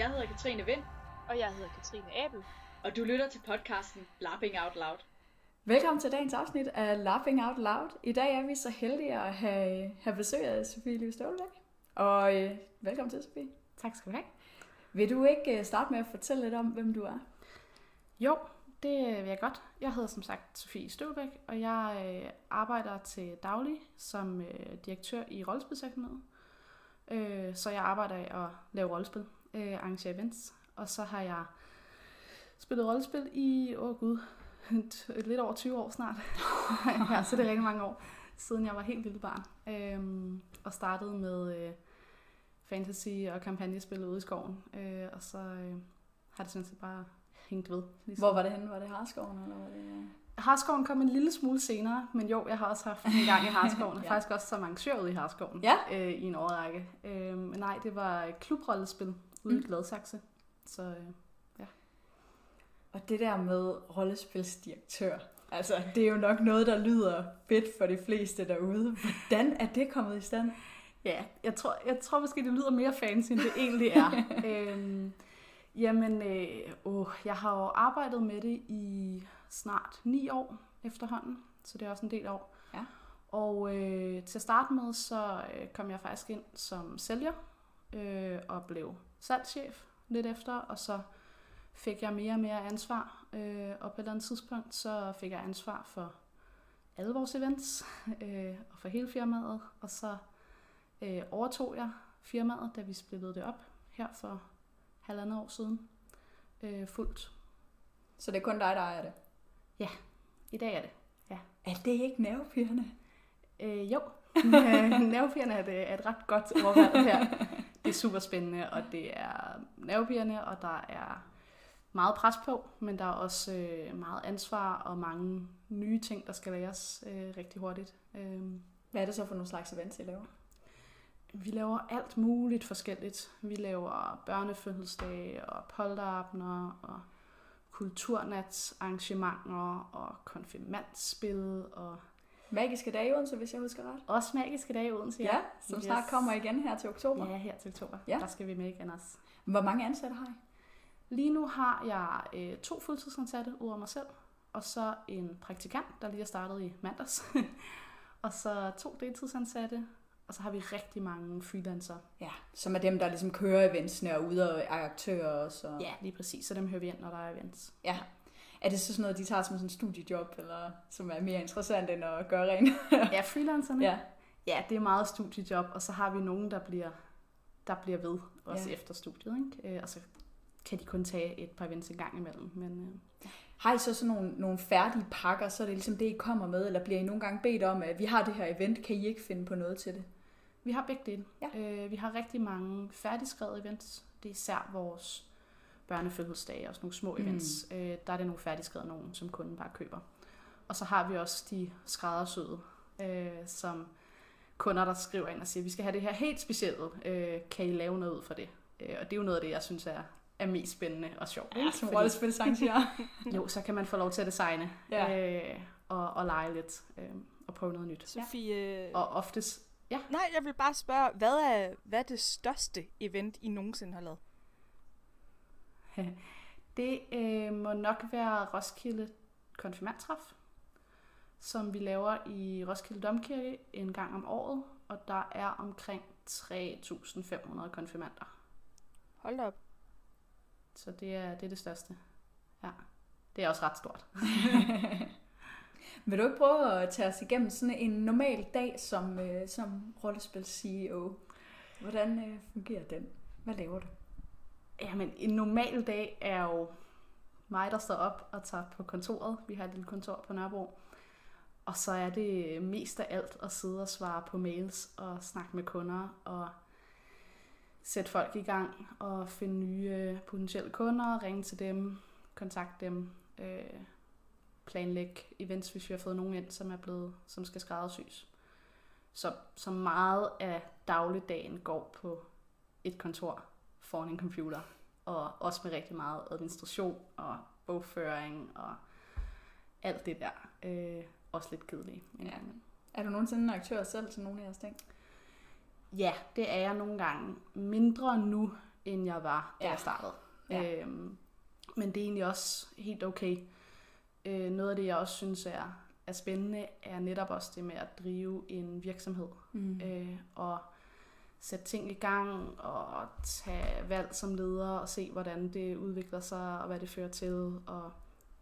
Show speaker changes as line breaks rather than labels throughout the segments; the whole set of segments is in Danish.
Jeg hedder Katrine Vind,
Og jeg hedder Katrine Abel.
og du lytter til podcasten Lapping Out Loud.
Velkommen til dagens afsnit af Laughing Out Loud. I dag er vi så heldige at have, have besøg af Sofie Liv Stålbæk. Og øh, velkommen til, Sofie.
Tak skal du have.
Vil du ikke øh, starte med at fortælle lidt om, hvem du er?
Jo, det vil jeg godt. Jeg hedder som sagt Sofie Støvbæk, og jeg øh, arbejder til daglig som øh, direktør i Rollespilsakademiet. Øh, så jeg arbejder i at lave rollespil, øh, arrangere events, og så har jeg spillet rollespil i, åh oh gud, lidt over 20 år snart. ja, så det er rigtig mange år, siden jeg var helt lille barn. Øhm, og startede med øh, fantasy og kampagnespil ude i skoven. Øh, og så øh, har det sådan set bare hængt ved. Ligesom.
Hvor var det henne? Var det Harskoven? Eller var det, øh?
Harskoven kom en lille smule senere, men jo, jeg har også haft en gang i Harskoven, og
Ja.
faktisk også som arrangør ude i Harskoven
Ja.
øh, i en årrække. Øh, nej, det var klubrollespil ude
Mm.
i Gladsaxe. Så øh,
Og det der med rollespilsdirektør, altså det er jo nok noget, der lyder fedt for de fleste derude. Hvordan er det kommet i stand?
ja, jeg tror, jeg tror måske, det lyder mere fancy, end det egentlig er. øhm, jamen, øh, åh, jeg har jo arbejdet med det i snart ni år efterhånden, så det er også en del år.
Ja.
Og øh, til at starte med, så øh, kom jeg faktisk ind som sælger øh, og blev salgschef lidt efter, og så fik jeg mere og mere ansvar. Øh, og på et eller andet tidspunkt, så fik jeg ansvar for alle vores events øh, og for hele firmaet, og så øh, overtog jeg firmaet, da vi splittede det op her for halvandet år siden. Øh, fuldt.
Så det er kun dig, der ejer det.
I dag er det.
Er det ikke nervepirrende?
Øh, jo, nervepirrende er, det, er et ret godt overvalg her. Det er super spændende, og det er nervepirrende, og der er meget pres på, men der er også øh, meget ansvar og mange nye ting, der skal læres øh, rigtig hurtigt. Øh,
Hvad er det så for nogle slags events, I laver?
Vi laver alt muligt forskelligt. Vi laver børnefødselsdage og polterabner og kulturnatsarrangementer og konfirmandspil og
Magiske dage i Odense, hvis jeg husker ret.
også magiske dage i Odense.
Ja, som snart kommer igen her til oktober.
Ja, her til oktober.
Ja.
Der skal vi med igen også.
Hvor mange ansatte har I?
Lige nu har jeg øh, to fuldtidsansatte ud over mig selv, og så en praktikant, der lige er startet i mandags. og så to deltidsansatte, og så har vi rigtig mange freelancere.
Ja, som er dem, der ligesom kører eventsene og ude og er aktører. Og...
Ja, lige præcis. Så dem hører vi ind, når der er events.
ja. Er det så sådan noget, de tager som sådan en studiejob, eller som er mere interessant end at gøre rent?
Ja, freelancerne.
ja.
Ja, det er meget studiejob, og så har vi nogen, der bliver, der bliver ved, også
Ja.
efter studiet. Ikke? Øh, Og så kan de kun tage et par events en gang imellem. Men øh,
Har I så sådan nogle, nogle færdige pakker, så er det ligesom det, I kommer med, eller bliver I nogle gange bedt om, at vi har det her event, kan I ikke finde på noget til det?
vi har begge dele.
Ja.
Øh, vi har rigtig mange færdigskrevet events. Det er især vores børnefødselsdage og sådan nogle små
Mm.
events. Øh, der er det nogle færdigskrevet nogen, som kunden bare køber. Og så har vi også de skræddersøde, øh, som kunder, der skriver ind og siger, vi skal have det her helt specielle. Øh, kan I lave noget ud for det? Øh, og det er jo noget af det, jeg synes er, er mest spændende og sjovt.
Ja, som
Fordi-
rollespilsarrangør.
Jo, så kan man få lov til at designe
Ja.
øh, og, og lege lidt øh, og prøve noget nyt.
Sofie,
Og oftest,
nej, jeg vil bare spørge, hvad er, hvad er det største event, I nogensinde har lavet?
det øh, må nok være Roskilde konfirmandtræf, som vi laver i Roskilde Domkirke en gang om året, og der er omkring 3.500 konfirmander.
Hold da op.
Så det er, det er det største. Ja. Det er også ret stort.
Vil du ikke prøve at tage os igennem sådan en normal dag som, øh, som rollespil-CEO? Hvordan øh, fungerer den? Hvad laver du?
Jamen, en normal dag er jo mig, der står op og tager på kontoret. Vi har et lille kontor på Nørrebro. Og så er det mest af alt at sidde og svare på mails og snakke med kunder og sætte folk i gang og finde nye øh, potentielle kunder, ringe til dem, kontakte dem, øh, planlægge events, hvis vi har fået nogen ind, som er blevet, som skal skræddersys. Så, så meget af dagligdagen går på et kontor foran en computer, og også med rigtig meget administration og bogføring og alt det der. Øh, også lidt kedeligt. en
Ja. Er du nogensinde en aktør selv til nogle af jeres ting?
Ja, det er jeg nogle gange. Mindre nu, end jeg var, da
Ja.
jeg startede.
Ja.
Øhm, men det er egentlig også helt okay. Øh, noget af det, jeg også synes er, er spændende, er netop også det med at drive en virksomhed.
Mm.
Øh, og sætte ting i gang, og tage valg som leder, og se, hvordan det udvikler sig, og hvad det fører til, og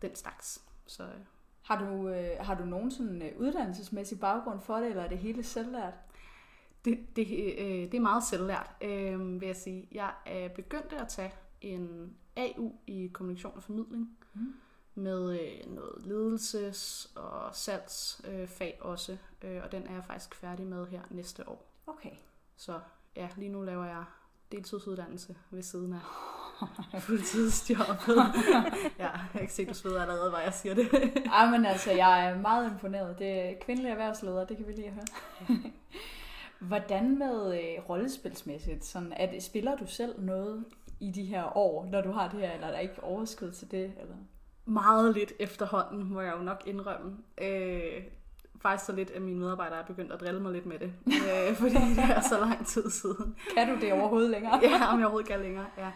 den slags. Så øh,
Har du, øh, har du nogen sådan øh, uddannelsesmæssig baggrund for det, eller er det hele selvlært?
det, det, øh, det er meget selvlært, øh, vil jeg sige. Jeg er begyndt at tage en AU i kommunikation og formidling,
Mm.
med øh, noget ledelses- og salgsfag øh, også, øh, og den er jeg faktisk færdig med her næste år.
Okay.
Så ja, lige nu laver jeg deltidsuddannelse ved siden af fuldtidsjobbet. ja, jeg kan ikke se, du sveder allerede, hvor jeg siger det.
Ej, men altså, jeg er meget imponeret. Det er kvindelige erhvervsledere, det kan vi lige høre. Hvordan med øh, rollespilsmæssigt? Sådan, det, spiller du selv noget i de her år, når du har det her, eller er der ikke overskud til det? Eller?
Meget lidt efterhånden, må jeg jo nok indrømme. Øh, faktisk så lidt, at mine medarbejdere er begyndt at drille mig lidt med det. Øh, fordi det er så lang tid siden.
Kan du det overhovedet længere?
ja, om jeg overhovedet kan længere. Ja.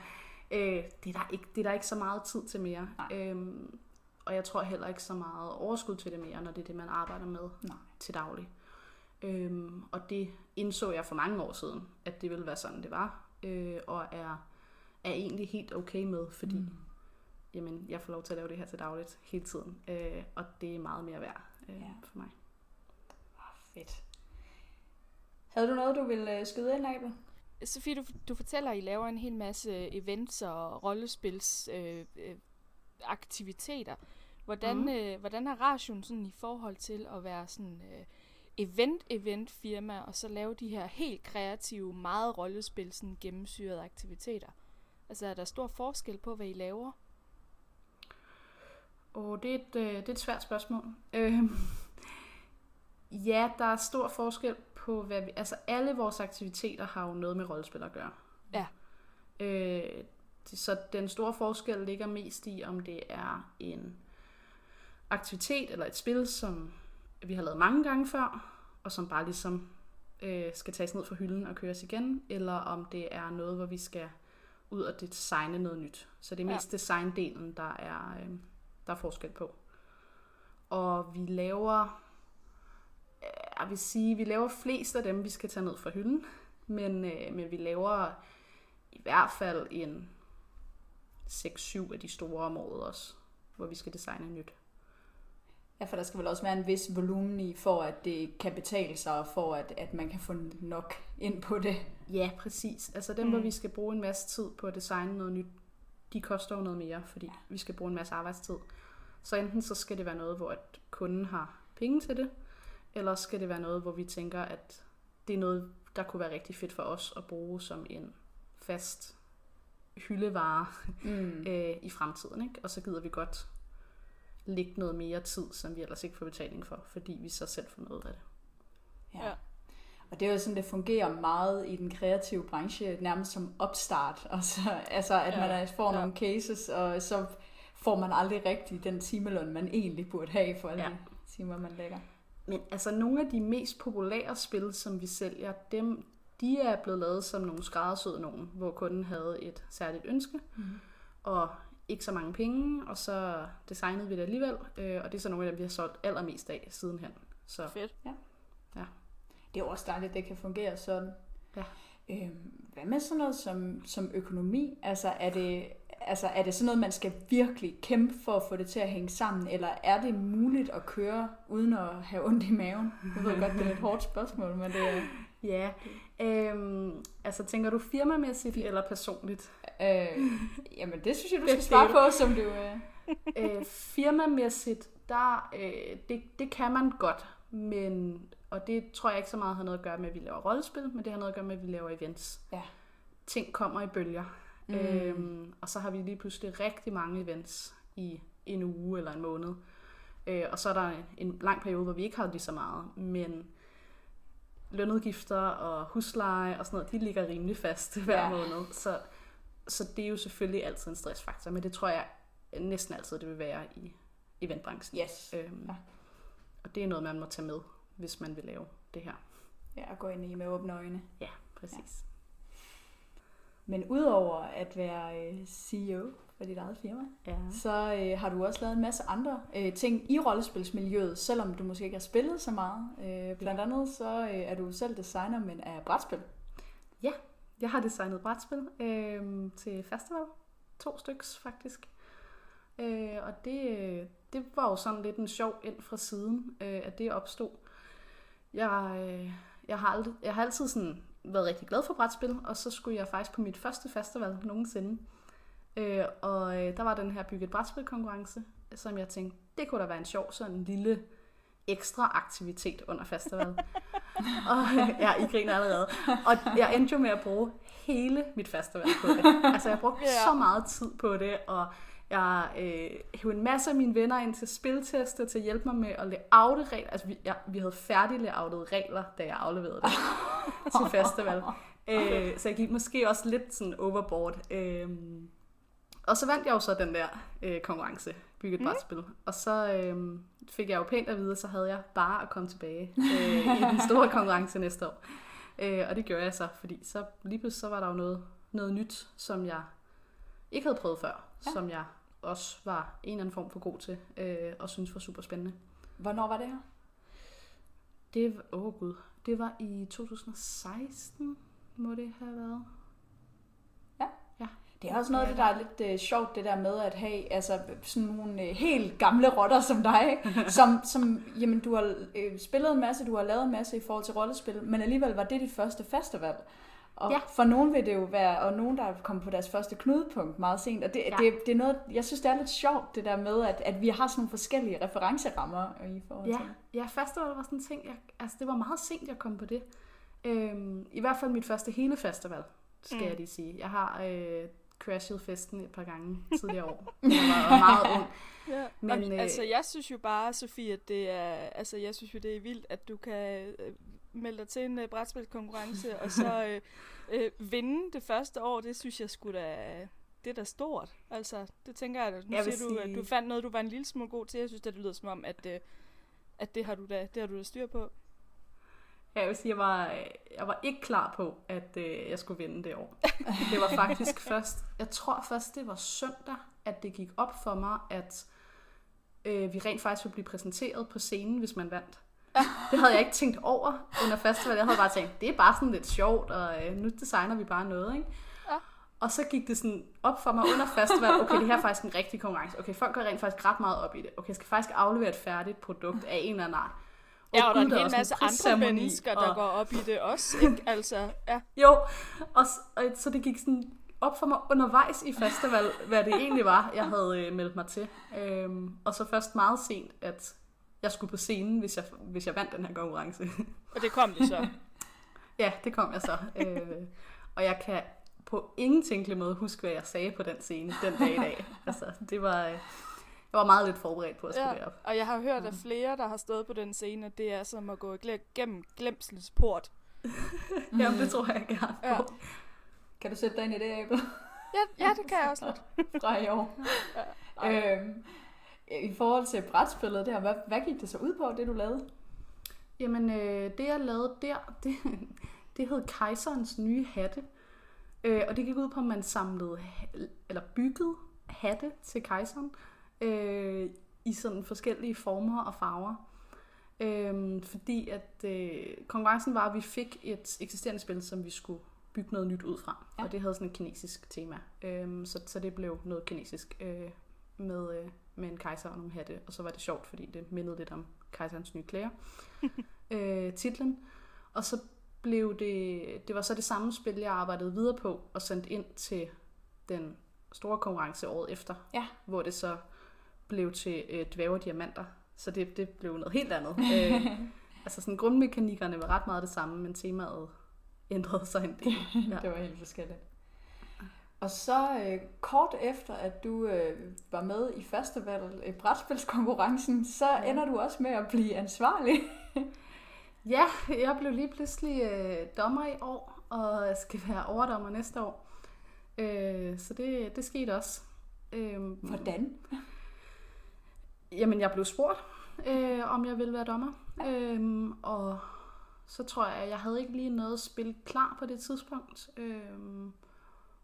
Øh, det, er der ikke, det er der ikke så meget tid til mere.
Nej.
Øhm, og jeg tror heller ikke så meget overskud til det mere, når det er det, man arbejder med
Nej.
til daglig. Øhm, og det indså jeg for mange år siden, at det ville være sådan, det var. Øh, og er, er egentlig helt okay med, fordi mm. jamen, jeg får lov til at lave det her til dagligt hele tiden. Øh, og det er meget mere værd øh,
Ja.
for mig.
Fedt. Havde du noget, du ville øh, skyde ind, Abel?
Sofie, du, du fortæller, at I laver en hel masse events og rollespils øh, øh, aktiviteter. Hvordan, mm. øh, hvordan er rationen sådan i forhold til at være sådan øh, event-event firma og så lave de her helt kreative, meget rollespil, sådan gennemsyrede aktiviteter? Altså er der stor forskel på, hvad I laver?
Og det er et, øh, det er et svært spørgsmål. Øh, ja, der er stor forskel på, hvad vi... Altså, alle vores aktiviteter har jo noget med rollespil at gøre.
Ja.
Øh, så den store forskel ligger mest i, om det er en aktivitet eller et spil, som vi har lavet mange gange før, og som bare ligesom øh, skal tages ned fra hylden og køres igen, eller om det er noget, hvor vi skal ud og designe noget nyt. Så det er
Ja.
mest designdelen, der er, øh, der er forskel på. Og vi laver, jeg vil sige, vi laver flest af dem, vi skal tage ned fra hylden, men, øh, men vi laver i hvert fald en 6-7 af de store om året også, hvor vi skal designe nyt.
Ja, for der skal vel også være en vis volumen i, for at det kan betale sig, og for at, at man kan få nok ind på det.
Ja, præcis. Altså dem, mm. hvor vi skal bruge en masse tid på at designe noget nyt, de koster jo noget mere, fordi vi skal bruge en masse arbejdstid. Så enten så skal det være noget, hvor at kunden har penge til det, eller skal det være noget, hvor vi tænker, at det er noget, der kunne være rigtig fedt for os at bruge som en fast hyldevare
Mm.
øh, i fremtiden. Ikke? Og så gider vi godt lægge noget mere tid, som vi ellers ikke får betaling for, fordi vi så selv får noget af det.
Ja.
Ja.
Og det er jo sådan, det fungerer meget i den kreative branche, nærmest som opstart. Og så, altså, at
Ja.
man får
Ja.
nogle cases, og så får man aldrig rigtig den timeløn, man egentlig burde have for alle
Ja.
de timer, man lægger.
Men altså nogle af de mest populære spil, som vi sælger, dem, de er blevet lavet som nogle skræddersyede nogen, hvor kunden havde et særligt ønske,
Mhm.
og ikke så mange penge, og så designede vi det alligevel, øh, og det er så nogle af dem, vi har solgt allermest af sidenhen. Så
Fedt.
Det er også dejligt, at det kan fungere sådan.
Ja.
Øhm, hvad med sådan noget som, som økonomi? Altså er, det, altså er det sådan noget, man skal virkelig kæmpe for at få det til at hænge sammen? Eller er det muligt at køre uden at have ondt i maven? Jeg ved godt, det er et hårdt spørgsmål, men det er...
ja, øhm, altså tænker du firmamæssigt eller personligt?
Øh, jamen, det synes jeg, du skal svare på, som du... Øh...
øh, firmamæssigt, der, øh, det, det kan man godt, men, og det tror jeg ikke så meget har noget at gøre med, at vi laver rollespil, men det har noget at gøre med, at vi laver events.
Ja.
Ting kommer i bølger, mm. øhm, og så har vi lige pludselig rigtig mange events i en uge eller en måned. Øh, og så er der en lang periode, hvor vi ikke har lige så meget, men lønudgifter og husleje og sådan noget, de ligger rimelig fast hver
Ja.
ja. måned. Så, så det er jo selvfølgelig altid en stressfaktor, men det tror jeg næsten altid, det vil være i eventbranchen.
Yes.
Øhm,
Ja.
Og det er noget, man må tage med, hvis man vil lave det her.
Ja, at gå ind i med åbne øjne.
Ja, præcis.
Men udover at være øh, CEO for dit eget firma,
Ja.
så øh, har du også lavet en masse andre øh, ting i rollespilsmiljøet, selvom du måske ikke har spillet så meget. Øh, blandt andet så øh, er du selv designer, men af brætspil.
Jeg har designet brætspil øh, til festival. To styks faktisk. Øh, og det, øh, det var jo sådan lidt en sjov ind fra siden, øh, at det opstod. Jeg, øh, jeg, har aldrig, jeg har altid sådan været rigtig glad for brætspil, og så skulle jeg faktisk på mit første festival nogensinde. Øh, og øh, der var den her bygget brætspil konkurrence, som jeg tænkte, det kunne da være en sjov sådan en lille ekstra aktivitet under festivalet. og ja, I griner allerede. Og jeg endte jo med at bruge hele mit festival på det. Altså jeg brugte
Ja.
så meget tid på det, og jeg øh, hævde en masse af mine venner ind til spiltester til at hjælpe mig med at layoute regler. Altså vi, jeg, vi havde færdig layoutet regler, da jeg afleverede det til festival. Øh, så jeg gik måske også lidt sådan overboard. Øh, og så vandt jeg jo så den der øh, konkurrence, bygget
Mm.
brætspil. Og så øh, fik jeg jo pænt at vide, så havde jeg bare at komme tilbage øh, i den store konkurrence næste år. Øh, og det gjorde jeg så, fordi så lige pludselig så var der jo noget, noget nyt, som jeg ikke havde prøvet før,
ja.
som jeg også var en eller anden form for god til, øh, og synes var super spændende.
Hvornår var det her?
Det, åh oh gud, det var i 2016, må det have været.
Det er også noget af det, der er lidt øh, sjovt, det der med at have altså, sådan nogle øh, helt gamle rotter som dig, ikke? som, som jamen, du har øh, spillet en masse, du har lavet en masse i forhold til rollespil, men alligevel var det dit første festival. Og ja. For nogen vil det jo være, og nogen, der er kommet på deres første knudepunkt meget sent, og det, ja. Det, det er noget, jeg synes, det er lidt sjovt, det der med, at, at vi har sådan nogle forskellige referencerammer i forhold
Ja,
til.
ja festival var sådan en ting, jeg, altså det var meget sent, jeg kom på det. Øhm, I hvert fald mit første hele festival, skal
Mm.
jeg lige sige. Jeg har øh, crashet festen et par gange tidligere år, jeg var meget ung.
Ja.
Men,
Men,
øh,
altså, jeg synes jo bare, Sofie, at det er, altså, jeg synes jo, det er vildt, at du kan øh, melde dig til en øh, brætspilskonkurrence, og så øh, øh, vinde det første år, det synes jeg skulle da, det er da stort. Altså, det tænker jeg, at nu
Jeg
siger du, at
sige-
du fandt noget, du var en lille smule god til. Jeg synes, det lyder som om, at, øh, at det har du da, det har du da styr på.
Ja, jeg vil sige, jeg var, jeg var ikke klar på, at øh, jeg skulle vinde det år. Det var faktisk først, jeg tror først, det var søndag, at det gik op for mig, at øh, vi rent faktisk ville blive præsenteret på scenen, hvis man vandt. Det havde jeg ikke tænkt over under festival. Jeg havde bare tænkt, det er bare sådan lidt sjovt, og øh, nu designer vi bare noget, ikke?
Ja.
Og så gik det sådan op for mig under festival, okay, det her er faktisk en rigtig konkurrence. Okay, folk går rent faktisk ret meget op i det. Okay, jeg skal faktisk aflevere et færdigt produkt af en eller anden art.
Ja, og der er en hel
også
masse andre mennesker, der
og-
går op i det også, ikke? Altså, ja.
Jo, og, og så det gik sådan op for mig undervejs i festival, hvad det egentlig var, jeg havde øh, meldt mig til. Øhm, og så først meget sent, at jeg skulle på scenen, hvis jeg, hvis jeg vandt den her konkurrence.
Og det kom du så.
ja, det kom jeg så. Øh, og jeg kan på ingen tænkelig måde huske, hvad jeg sagde på den scene den dag i dag. Altså, det var... Øh, jeg var meget lidt forberedt på at skulle
Ja,
derop.
og jeg har hørt af flere, der har stået på den scene, at det er som at gå gennem glemselsport.
Jamen, det tror jeg gerne på.
Ja.
Kan du sætte dig ind i det, Abel?
Ja, ja, det kan jeg også lidt.
fra i år. øhm, I forhold til brætspillet der, hvad, hvad gik det så ud på, det du lavede?
Jamen, øh, det jeg lavede der, det, det hed Kejserens nye hatte. Øh, og det gik ud på, at man samlede, eller byggede hatte til kejseren, øh, i sådan forskellige former og farver. Øh, fordi at øh, konkurrencen var, at vi fik et eksisterende spil, som vi skulle bygge noget nyt ud fra.
Ja.
Og det havde sådan et kinesisk tema. Øh, så, så det blev noget kinesisk øh, med, øh, med en kejser og nogle hatte. Og så var det sjovt, fordi det mindede lidt om kejserens nye klæder øh, titlen. Og så blev det, det var så det samme spil, jeg arbejdede videre på og sendt ind til den store konkurrence året efter.
Ja.
Hvor det så blev til øh, og diamanter. Så det, det blev noget helt andet. øh, altså sådan grundmekanikkerne var ret meget det samme, men temaet ændrede sig en del. Ja.
Det var helt forskelligt. Og så øh, kort efter, at du øh, var med i festival i brætspilskonkurrencen, så ja. ender du også med at blive ansvarlig.
Ja, jeg blev lige pludselig øh, dommer i år, og skal være overdommer næste år. Øh, så det, det skete også. Øh,
Hvordan?
Jamen, jeg blev spurgt, øh, om jeg ville være dommer. Øh, og så tror jeg, at jeg havde ikke lige noget spil klar på det tidspunkt. Øh,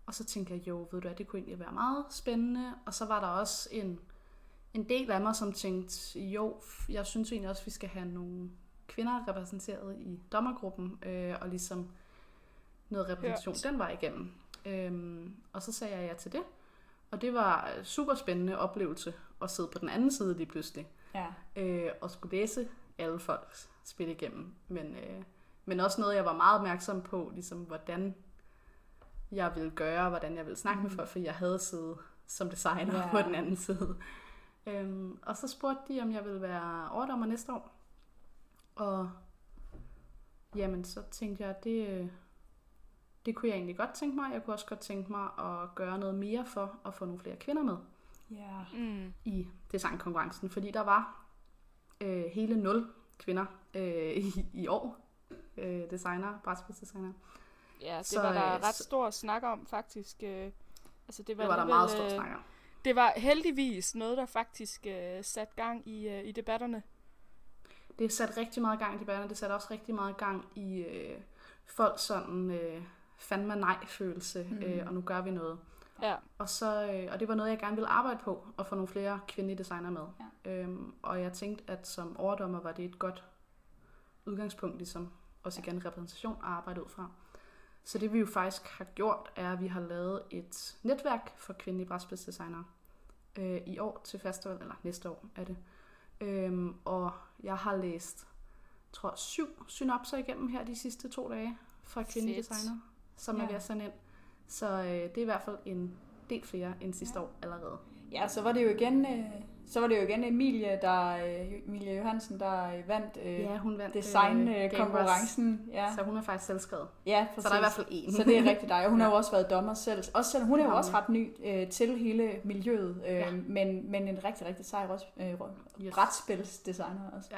Og så tænkte jeg, jo, ved du hvad, det kunne egentlig være meget spændende. Og så var der også en, en del af mig, som tænkte, jo, jeg synes egentlig også, vi skal have nogle kvinder repræsenteret i dommergruppen, øh, og ligesom noget repræsentation
Hørt.
den var igennem. Øhm, og så sagde jeg ja til det. Og det var en super spændende oplevelse at sidde på den anden side lige pludselig.
Ja.
Øh, og skulle læse alle folks spil igennem. Men, øh, men også noget, jeg var meget opmærksom på, ligesom hvordan jeg ville gøre, hvordan jeg ville snakke med folk, for jeg havde siddet som designer
ja.
på den anden side. Øhm, og så spurgte de, om jeg ville være overdommer næste år. Og jamen, så tænkte jeg, det, det kunne jeg egentlig godt tænke mig. Jeg kunne også godt tænke mig at gøre noget mere for at få nogle flere kvinder med
Ja.
Mm.
i designkonkurrencen, fordi der var øh, hele 0 kvinder øh, i, i år, øh, designer, brætspilsdesigner.
Ja, det
Så,
var der
øh,
ret stor snak om, faktisk. Øh, altså, det var,
Det var der meget stor
øh,
snak om.
Det var heldigvis noget, der faktisk øh, satte gang i, øh, i debatterne.
Det satte rigtig meget gang i debatten, det satte også rigtig meget gang i øh, folk sådan, øh, fandme nej-følelse,
Mm.
mm. øh, og nu gør vi noget.
Ja,
Og, så, øh, og det var noget, jeg gerne ville arbejde på, at få nogle flere kvindelige designer med.
Ja.
Øhm, og jeg tænkte, at som overdommer var det et godt udgangspunkt, ligesom også igen repræsentation at arbejde ud fra. Så det vi jo faktisk har gjort, er, at vi har lavet et netværk for kvindelige brætspilsdesignere øh, i år til festival, eller næste år er det. Øhm, og jeg har læst, tror syv synopser igennem her de sidste to dage fra kvindelige designere, som
Ja.
er ved at sende ind. Så øh, det er i hvert fald en del flere end sidste
Ja.
år allerede.
Ja, så var det jo igen, øh, så var det jo igen Emilie, der, øh, Emilie Johansen, der øh, vandt øh,
Ja, hun vandt
designkonkurrencen. Ja.
Så hun er faktisk selvskrevet.
ja,
Så der er i hvert fald en.
Så det er rigtig dig, og hun har
Ja.
jo også været dommer selv. Også selv, hun er jo
har
også ret ny øh, til hele miljøet, øh,
Ja.
men, men en rigtig, rigtig sej øh,
Yes.
brætspilsdesigner også.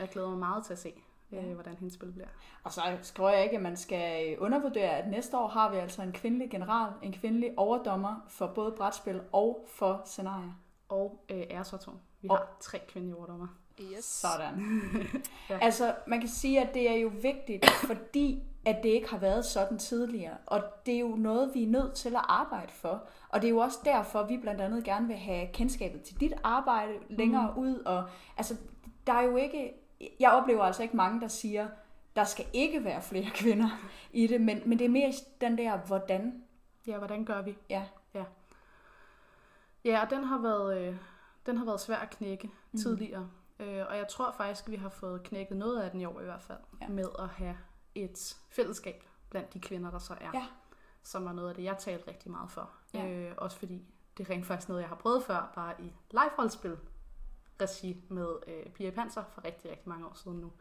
Jeg glæder mig meget til at se,
Ja.
øh, hvordan hendes spil bliver.
Og så skriver jeg ikke, at man skal øh, undervurdere, at næste år har vi altså en kvindelig general, en kvindelig overdommer for både brætspil og for scenarier.
Og øh, Æresvartårn. Vi
Og-
har tre kvindelige overdommer.
yes.
Sådan.
Ja.
Altså, man kan sige, at det er jo vigtigt, fordi at det ikke har været sådan tidligere. Og det er jo noget, vi er nødt til at arbejde for. Og det er jo også derfor, vi blandt andet gerne vil have kendskabet til dit arbejde længere mm. ud. Og altså, der er jo ikke... Jeg oplever altså ikke mange, der siger, der skal ikke være flere kvinder i det, men, men det er mere den der, hvordan.
Ja, hvordan gør vi?
Ja.
Ja, ja og den har været, øh, den har været svær at knække mm. tidligere. Øh, og jeg tror faktisk, vi har fået knækket noget af den i år i hvert fald.
Ja.
Med at have et fællesskab blandt de kvinder, der så er.
Ja.
Som var noget af det, jeg talte rigtig meget for.
Ja.
Øh, også fordi det er rent faktisk noget, jeg har prøvet før, bare i live-rollespil regi med øh, Pia Panser for rigtig, rigtig mange år siden nu.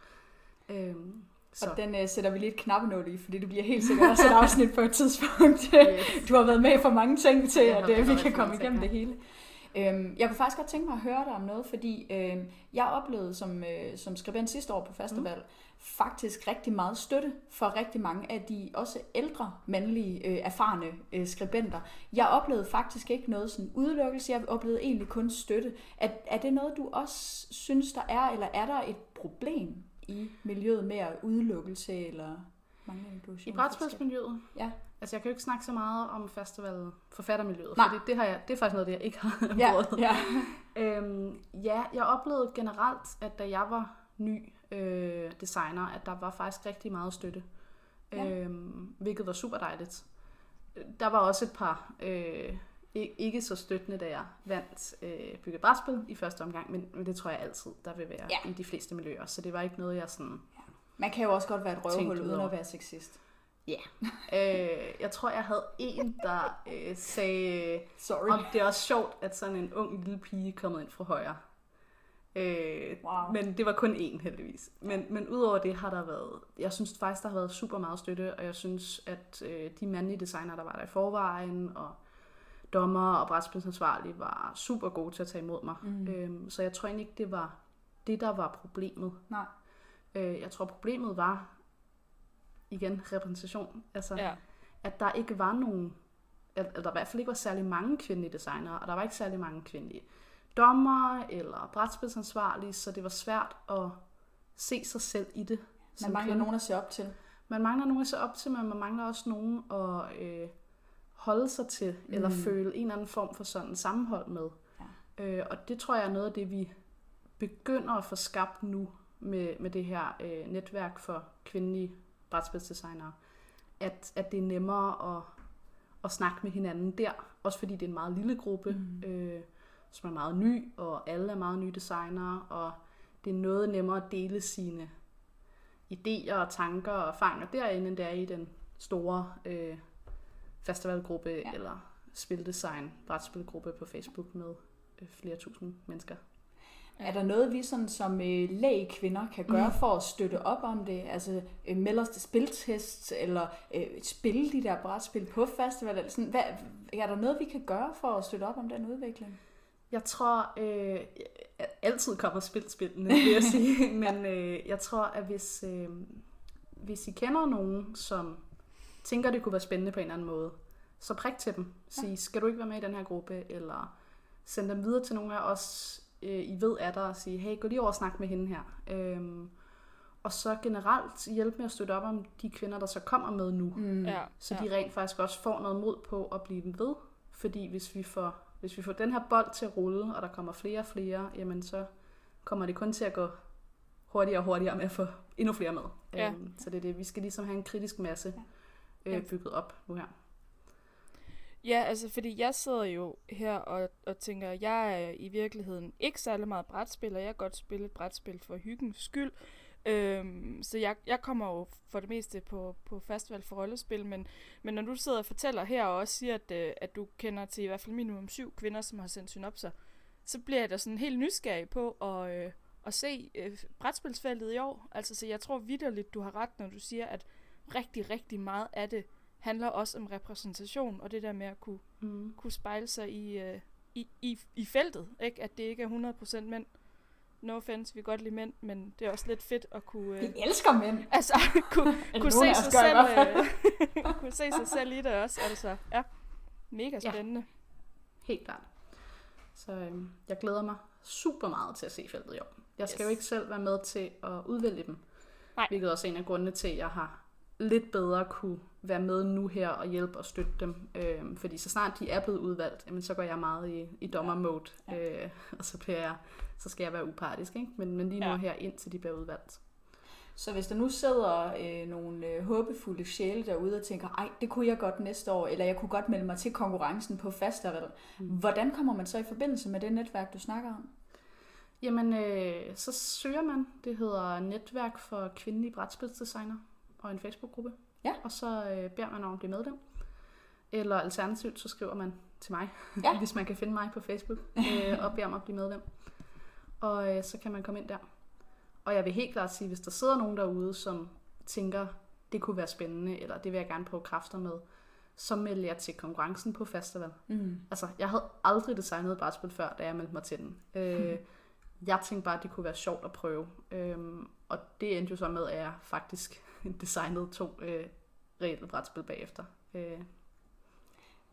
Øhm, så.
Og den øh, sætter vi lige et knappenål i, fordi det bliver helt sikkert også et afsnit på et tidspunkt.
Yes.
Du har været med for mange ting til, at øh, vi kan komme igennem det hele. Øhm, jeg kunne faktisk godt tænke mig at høre dig om noget, fordi øh, jeg oplevede som, øh, som skribent sidste år på festival, mm. faktisk rigtig meget støtte for rigtig mange af de også ældre, mandlige, øh, erfarne øh, skribenter. Jeg oplevede faktisk ikke noget sådan udelukkelse, jeg oplevede egentlig kun støtte. Er, er det noget, du også synes, der er, eller er der et problem i miljøet med at udelukkelse eller manglende inklusion?
I brætspilsmiljøet?
Ja.
Altså, jeg kan jo ikke snakke så meget om festival forfattermiljøet,
Nej.
for det, har jeg, det er faktisk noget, det jeg ikke har
Ja,
prøvet.
ja.
Øhm, ja, jeg oplevede generelt, at da jeg var ny øh, designer, at der var faktisk rigtig meget støtte.
Ja.
Øhm, hvilket var super dejligt. Der var også et par øh, ikke så støttende, da jeg vandt øh, bygget brætspil i første omgang, men, men det tror jeg altid, der vil være
Ja.
i de fleste miljøer. Så det var ikke noget, jeg sådan...
Man kan jo også godt være et røvhul uden at være sexist.
Øh, jeg tror, jeg havde en, der øh, sagde,
Sorry.
om det er også sjovt, at sådan en ung lille pige kommet ind fra højre. Øh,
Wow.
Men det var kun én heldigvis. Men, men udover det har der været, jeg synes faktisk, der har været super meget støtte, og jeg synes, at øh, de mandlige designer, der var der i forvejen, og dommer og brætspilsansvarlige var super gode til at tage imod mig.
Mm.
Øhm, så jeg tror egentlig ikke, det var det, der var problemet.
Nej.
Øh, jeg tror, problemet var, igen, repræsentation. Altså,
Ja.
at der ikke var nogen, at, at der i hvert fald ikke var særlig mange kvindelige designere, og der var ikke særlig mange kvindelige dommer eller brætspilsansvarlige, så det var svært at se sig selv i det.
Man mangler
kvinde.
nogen at se op til.
Man mangler nogen at se op til, men man mangler også nogen at, øh, holde sig til, mm. eller føle en eller anden form for sådan sammenhold med.
Ja.
Øh, og det tror jeg er noget af det, vi begynder at få skabt nu med, med det her øh, netværk for kvindelige brætspilsdesignere. At, at det er nemmere at, at snakke med hinanden der, også fordi det er en meget lille gruppe,
Mm.
øh, som er meget ny, og alle er meget nye designere, og det er noget nemmere at dele sine idéer og tanker og erfaringer derinde, end det er i den store øh, festivalgruppe
Ja.
eller spildesign brætspilgruppe på Facebook med øh, flere tusind mennesker.
Er der noget, vi sådan som øh, læge kvinder kan gøre
Mm.
for at støtte op om det? Altså øh, melde os til spiltest, eller øh, spille de der brætspil på festival? Eller sådan. Hvad, er der noget, vi kan gøre for at støtte op om den udvikling?
Jeg tror, øh, altid kommer spilspillene, vil jeg sige. Men øh, jeg tror, at hvis, øh, hvis I kender nogen, som tænker, det kunne være spændende på en eller anden måde, så prik til dem. Sig, skal du ikke være med i den her gruppe? Eller send dem videre til nogle af os, øh, I ved er der, og sige, hey, gå lige over og snak med hende her. Øhm, og så generelt hjælpe med at støtte op om de kvinder, der så kommer med nu.
Mm.
Ja,
Så
ja.
de rent faktisk også får noget mod på at blive ved. Fordi hvis vi får, hvis vi får den her bold til at rulle, og der kommer flere og flere, jamen så kommer det kun til at gå hurtigere og hurtigere med at få endnu flere med.
Ja.
Øhm, så det er det. Vi skal ligesom have en kritisk masse
Ja.
Øh,
Ja.
bygget op nu her.
Ja, altså fordi jeg sidder jo her og, og tænker, jeg er i virkeligheden ikke særlig meget brætspiller. Jeg kan godt spille et brætspil for hyggens skyld. Øhm, så jeg, jeg kommer jo for det meste på, på festival for rollespil, men, men når du sidder og fortæller her og også siger, at, øh, at du kender til i hvert fald minimum syv kvinder, som har sendt synopser, så bliver jeg da sådan helt nysgerrig på at, øh, at se øh, brætspilsfeltet i år. Altså, så jeg tror vidderligt, du har ret, når du siger, at rigtig, rigtig meget af det handler også om repræsentation, og det der med at kunne,
Mm.
kunne spejle sig i, øh, i, i, i feltet, ikke? At det ikke er 100% mænd. No offense, vi kan godt lide mænd, men det er også lidt fedt at kunne... Øh,
Vi elsker mænd.
altså, kunne, kunne, se sig selv, øh, kunne se sig selv i det også, altså. Ja, mega
Ja.
spændende.
Helt klart. Så øhm, jeg glæder mig super meget til at se feltet i år. Jeg skal
Yes.
jo ikke selv være med til at udvælge dem.
Nej.
Hvilket også er en af grundene til, at jeg har lidt bedre kunne være med nu her og hjælpe og støtte dem. Øhm, fordi så snart de er blevet udvalgt, jamen, så går jeg meget i, i dommermode.
Ja.
Øh, og så, bliver jeg, så skal jeg være upartisk. Ikke? Men, men lige nu
Ja.
her, indtil de bliver udvalgt.
Så hvis der nu sidder øh, nogle øh, håbefulde sjæle derude og tænker, ej, det kunne jeg godt næste år, eller jeg kunne godt melde mig til konkurrencen på festival,
Mm.
hvordan kommer man så i forbindelse med det netværk, du snakker om?
Jamen, øh, så søger man. Det hedder Netværk for Kvindelige Brætspilsdesigner og en Facebook-gruppe.
Ja.
Og så øh, beder man om at blive medlem. Eller alternativt, så skriver man til mig,
Ja.
hvis man kan finde mig på Facebook, øh, og beder om at blive medlem. Og øh, så kan man komme ind der. Og jeg vil helt klart sige, hvis der sidder nogen derude, som tænker, det kunne være spændende, eller det vil jeg gerne prøve kræfter med, så melder jeg til konkurrencen på festival.
Mm.
Altså, jeg havde aldrig designet et brætspil før, da jeg meldte mig til den. Øh, jeg tænkte bare, at det kunne være sjovt at prøve. Øhm, og det endte jo så med, at jeg faktisk designede to øh, reelle brætspil bagefter. Øh,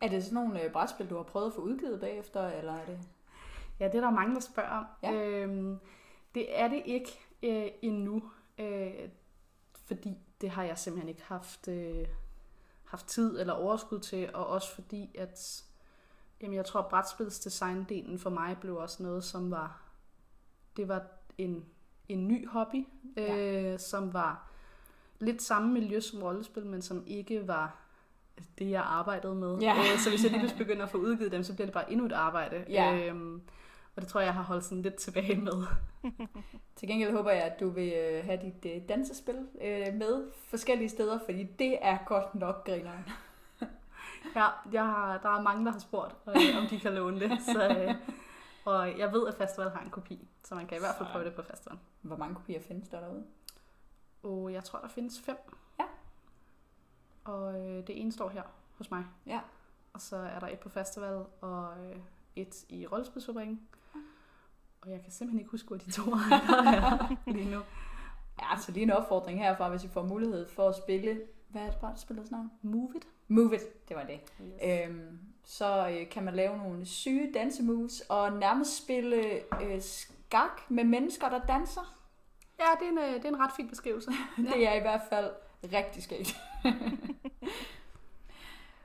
Er det sådan nogle øh, brætspil, du har prøvet at få udgivet bagefter, eller er det...
ja, det er der mange, der spørger om.
Ja.
Øhm, det er det ikke øh, endnu, øh, fordi det har jeg simpelthen ikke haft, øh, haft tid eller overskud til, og også fordi, at jamen, jeg tror, at brætspilsdesign-delen for mig blev også noget, som var, det var en, en ny hobby, øh, som var lidt samme miljø som rollespil, men som ikke var det, jeg arbejdede med.
Ja.
Øh, så hvis jeg lige pludselig begynder at få udgivet dem, så bliver det bare endnu et arbejde.
Ja.
Øhm, og det tror jeg, jeg har holdt sådan lidt tilbage med.
Til gengæld håber jeg, at du vil øh, have dit øh, dansespil øh, med forskellige steder, fordi det er godt nok grineren.
Ja, jeg har, der er mange, der har spurgt, øh, om de kan låne det. Så, øh, og jeg ved, at festival har en kopi, så man kan i hvert fald prøve det på festival.
Hvor mange kopier findes der derude?
Og jeg tror, der findes fem.
Ja.
Og øh, det ene står her hos mig.
Ja.
Og så er der et på festival, og øh, et i Rollespilsfabrikken. Og jeg kan simpelthen ikke huske, hvor de to er lige nu.
Ja, så lige en opfordring herfra, hvis I får mulighed for at spille... Hvad er det brætspillets navn?
Move it.
Move It, det var det.
Yes.
Øhm, så øh, kan man lave nogle syge dansemoves og nærmest spille øh, skak med mennesker, der danser.
Ja, det er, en, øh, det er en ret fin beskrivelse.
Det er i hvert fald rigtig skægt.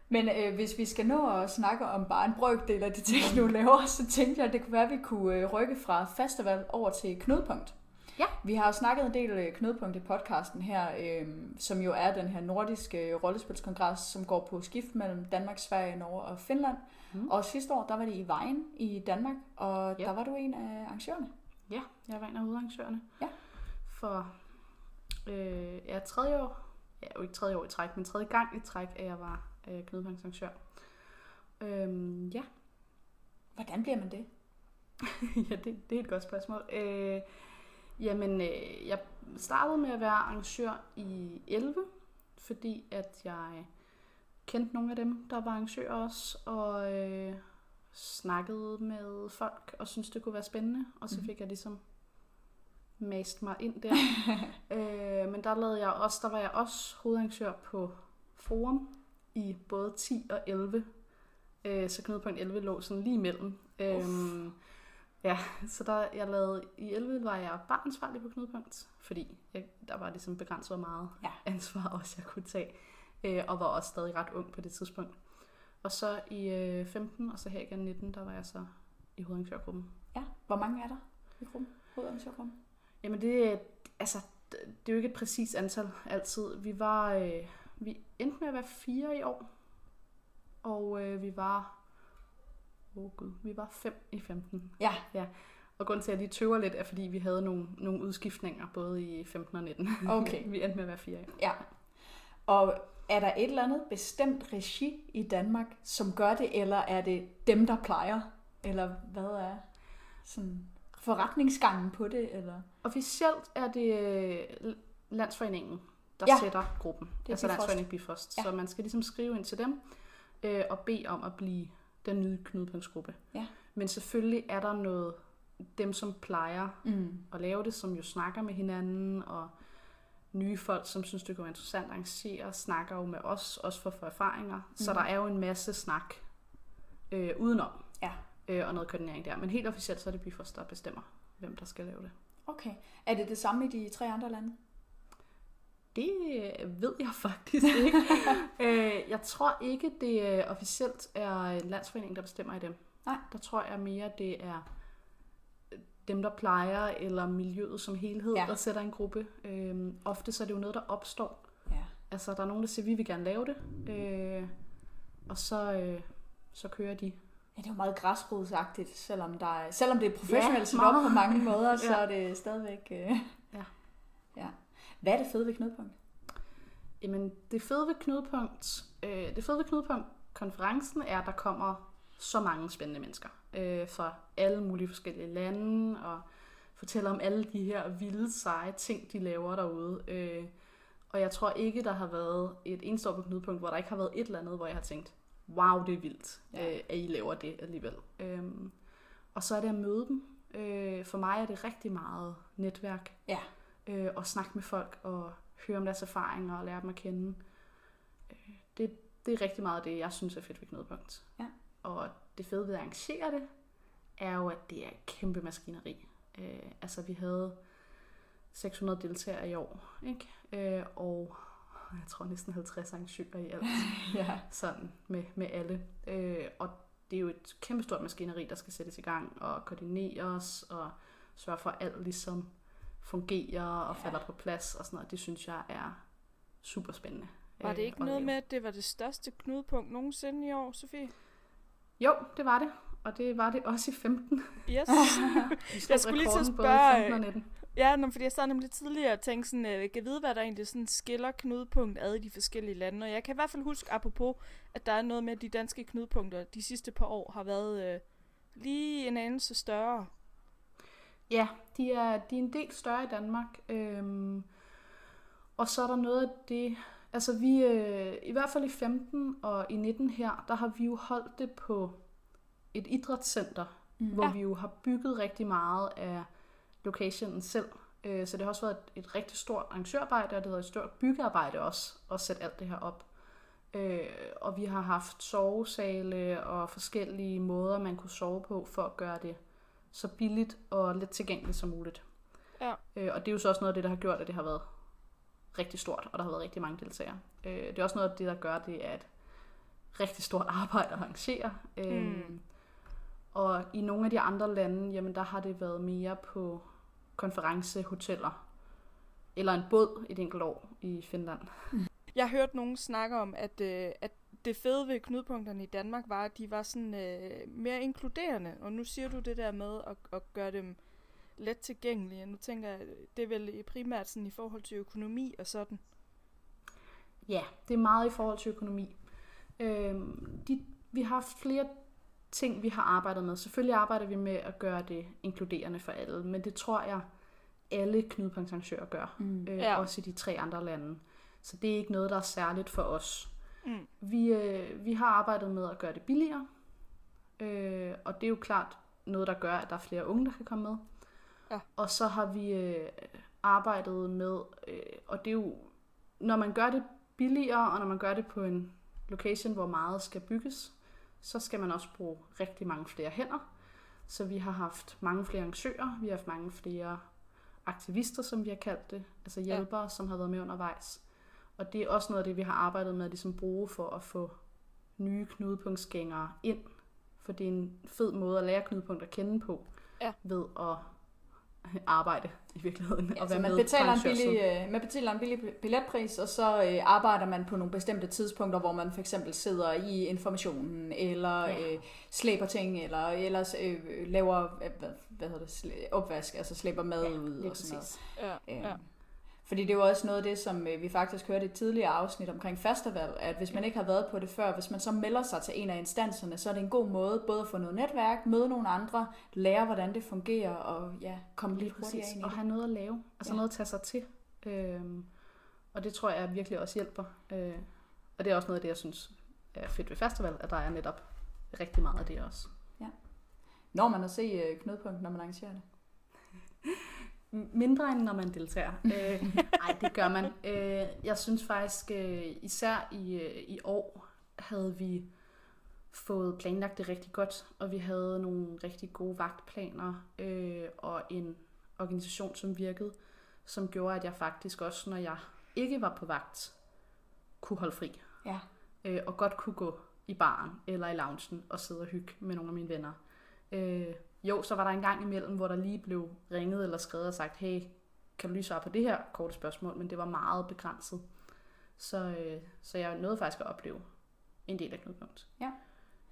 Men øh, hvis vi skal nå at snakke om bare en brøkdel af de ting, du laver, så tænkte jeg, at det kunne være, at vi kunne øh, rykke fra festival over til knudepunkt.
Ja.
Vi har jo snakket en del øh, knudepunkt i podcasten her, øh, som jo er den her nordiske øh, rollespilskongres, som går på skift mellem Danmark, Sverige, Norge og Finland. Mm. Og sidste år, der var det i Vejen i Danmark, og
Ja.
der var du en af arrangørerne.
Ja, jeg var en af hovedarrangørerne.
Ja.
For øh, ja, tredje år, ja, jo ikke tredje år i træk, men tredje gang i træk, at jeg var øh, knudepunktsarrangør. Øhm, ja,
Hvordan bliver man det?
ja det, det er et godt spørgsmål. Øh, jamen, øh, jeg startede med at være arrangør i 11, fordi at jeg kendte nogle af dem, der var arrangører også, og øh, snakkede med folk, og syntes, det kunne være spændende. Og så
Mhm.
fik jeg ligesom mast mig ind der. øh, men der lavede jeg også, der var jeg også hovedarrangør på Forum i både 10 og 11. Øh, så knudepunkt 11 lå sådan lige imellem. Øhm, ja, så der, jeg lavede, i 11 var jeg bare ansvarlig på knudepunkt, fordi jeg, der var ligesom begrænset, hvor meget
Ja.
ansvar også jeg kunne tage, øh, og var også stadig ret ung på det tidspunkt. Og så i øh, 15, og så her igen 19, der var jeg så i hovedarrangørgruppen.
Ja, hvor mange er der i gruppen? Hovedarrangørgruppen?
Jamen det, er- altså, det det er jo ikke et præcist antal altid. Vi var, øh, vi endte med at være fire i år, og øh, vi var, åh oh gud, vi var fem i 15.
Ja.
Og grunden til, at jeg lige tøver lidt, er fordi vi havde nogle, nogle udskiftninger, både i 15 og 19.
Okay.
vi endte med at være fire.
Ja. Og er der et eller andet bestemt regi i Danmark, som gør det, eller er det dem, der plejer? Eller hvad er sådan forretningsgangen på det? Eller?
Officielt er det øh, landsforeningen, der
Ja.
ja. sætter gruppen.
Det er
altså
Bifrost.
landsforeningen Bifrost.
Ja.
Ja. Så man skal ligesom skrive ind til dem øh, og bede om at blive den nye knudepunktsgruppe.
Ja.
Men selvfølgelig er der noget, dem som plejer
Mm.
at lave det, som jo snakker med hinanden, og nye folk, som synes, det kunne være interessant at arrangere, snakker jo med os, også for at få erfaringer. Mm. Så der er jo en masse snak øh, udenom,
Ja.
øh, og noget koordinering der. Men helt officielt, så er det Bifrost, der bestemmer, hvem der skal lave det.
Okay. Er det det samme i de tre andre lande?
Det øh, ved jeg faktisk ikke. øh, jeg tror ikke, det øh, officielt er en landsforening, der bestemmer i dem.
Nej.
Der tror jeg mere, det er dem, der plejer, eller miljøet som helhed,
Ja.
der sætter en gruppe. Øh, ofte så er det jo noget, der opstår.
Ja.
Altså, der er nogen, der siger, vi vil gerne lave det. Øh, og så, øh, så kører de.
Ja, det er jo meget græsrodsagtigt, selvom, der er, selvom det er professionelt
Ja,
set op på mange måder, så
Ja.
er det stadigvæk... Øh...
Ja.
ja. Hvad er det fede ved Knudepunkt?
Jamen, det fede ved Knudepunkt, øh, det fede ved Knudepunkt konferencen er, at der kommer så mange spændende mennesker øh, fra alle mulige forskellige lande, og fortæller om alle de her vilde, seje ting, de laver derude. Øh, og jeg tror ikke, der har været et eneste år på Knudepunkt, hvor der ikke har været et eller andet, hvor jeg har tænkt, wow, det er vildt,
Ja.
øh, at I laver det alligevel. Øhm, og så er det at møde dem. Øh, for mig er det rigtig meget netværk.
Ja.
Øh, og snakke med folk og høre om deres erfaringer og lære dem at kende. Øh, det, det er rigtig meget det, jeg synes er fedt ved Knudepunkt.
Ja.
Og det fede ved at arrangere det, er jo, at det er et kæmpe maskineri. Øh, altså, vi havde 600 deltagere i år, ikke? Øh, og jeg tror næsten 50 arrangører i alt
ja.
sådan med, med alle. Øh, og det er jo et kæmpestort maskineri, der skal sættes i gang og koordineres og sørge for, at alt ligesom fungerer og
Ja.
falder på plads og sådan noget. Det synes jeg er super spændende.
Var det ikke
at
noget med, at det var det største knudepunkt nogensinde i år, Sofie?
Jo, det var det. Og det var det også i 15.
Yes. Jeg skulle lige til at spørge,
i 15 og 19.
ja, fordi jeg sad nemlig tidligere og tænkte sådan, øh, kan vide, hvad der egentlig sådan skiller knudepunkt ad i de forskellige lande. Og jeg kan i hvert fald huske, apropos, at der er noget med, at de danske knudepunkter de sidste par år har været øh, lige en anelse større.
Ja, de er, de er en del større i Danmark. Øhm, og så er der noget af det... Altså vi, øh, i hvert fald i 15 og i 19 her, der har vi jo holdt det på et idrætscenter,
Mm.
hvor
Ja.
vi jo har bygget rigtig meget af locationen selv. Øh, så det har også været et, et rigtig stort arrangørarbejde, og det har været et stort byggearbejde også, at sætte alt det her op. Øh, og vi har haft sovesale og forskellige måder, man kunne sove på, for at gøre det så billigt og let tilgængeligt som muligt.
Ja.
Øh, og det er jo så også noget af det, der har gjort, at det har været rigtig stort, og der har været rigtig mange deltagere. Øh, det er også noget af det, der gør det, at rigtig stort arbejde at arrangere. Mm. Og i nogle af de andre lande, jamen der har det været mere på konferencehoteller. Eller en båd et enkelt år i Finland.
Jeg har hørt nogen snakke om, at, øh, at det fede ved knudepunkterne i Danmark var, at de var sådan øh, mere inkluderende. Og nu siger du det der med at, at gøre dem let tilgængelige. Nu tænker jeg, det er vel primært sådan i forhold til økonomi og sådan.
Ja, det er meget i forhold til økonomi. Øhm, de, vi har haft flere ting, vi har arbejdet med. Selvfølgelig arbejder vi med at gøre det inkluderende for alle, men det tror jeg, alle knudepunktsarrangører gør. Mm. Øh, ja. Også i de tre andre lande. Så det er ikke noget, der er særligt for os. Mm. Vi, øh, vi har arbejdet med at gøre det billigere, øh, og det er jo klart noget, der gør, at der er flere unge, der kan komme med. Ja. Og så har vi øh, arbejdet med, øh, og det er jo, når man gør det billigere, og når man gør det på en location, hvor meget skal bygges, så skal man også bruge rigtig mange flere hænder. Så vi har haft mange flere arrangører, vi har haft mange flere aktivister, som vi har kaldt det, altså hjælpere, ja. som har været med undervejs. Og det er også noget af det, vi har arbejdet med at ligesom bruge for at få nye knudepunktsgængere ind. For det er en fed måde at lære knudepunkt at kende på, ja. ved at arbejde i virkeligheden.
Ja, og være man, med betaler en billig, øh, man betaler en billig billetpris, og så øh, arbejder man på nogle bestemte tidspunkter, hvor man for eksempel sidder i informationen, eller ja. øh, slæber ting, eller ellers øh, laver øh, hvad, hvad hedder det, opvask, altså slæber mad ja, ud og sådan noget. Ja, øh, ja. Fordi det er jo også noget af det, som øh, vi faktisk hørte i et tidligere afsnit omkring festival, at hvis man ikke har været på det før, hvis man så melder sig til en af instanserne, så er det en god måde både at få noget netværk, møde nogle andre, lære hvordan det fungerer, og ja, komme lidt hurtigere ind
i Og have noget at lave, altså ja. noget at tage sig til. Øhm, og det tror jeg virkelig også hjælper. Øh, og det er også noget af det, jeg synes er fedt ved festival, at der er netop rigtig meget af det også. Ja.
Når man at se øh, knudepunkt, når man arrangerer det?
Mindre end når man deltager. øh, nej, det gør man. Øh, jeg synes faktisk, øh, især i, øh, i år, havde vi fået planlagt det rigtig godt, og vi havde nogle rigtig gode vagtplaner øh, og en organisation, som virkede, som gjorde, at jeg faktisk også, når jeg ikke var på vagt, kunne holde fri. Ja. Øh, og godt kunne gå i baren eller i loungen og sidde og hygge med nogle af mine venner. Øh, jo, så var der en gang imellem, hvor der lige blev ringet eller skrevet og sagt, hey, kan du lige svare på det her korte spørgsmål, men det var meget begrænset. Så, øh, så jeg nåede faktisk at opleve en del af knudepunkt. Ja.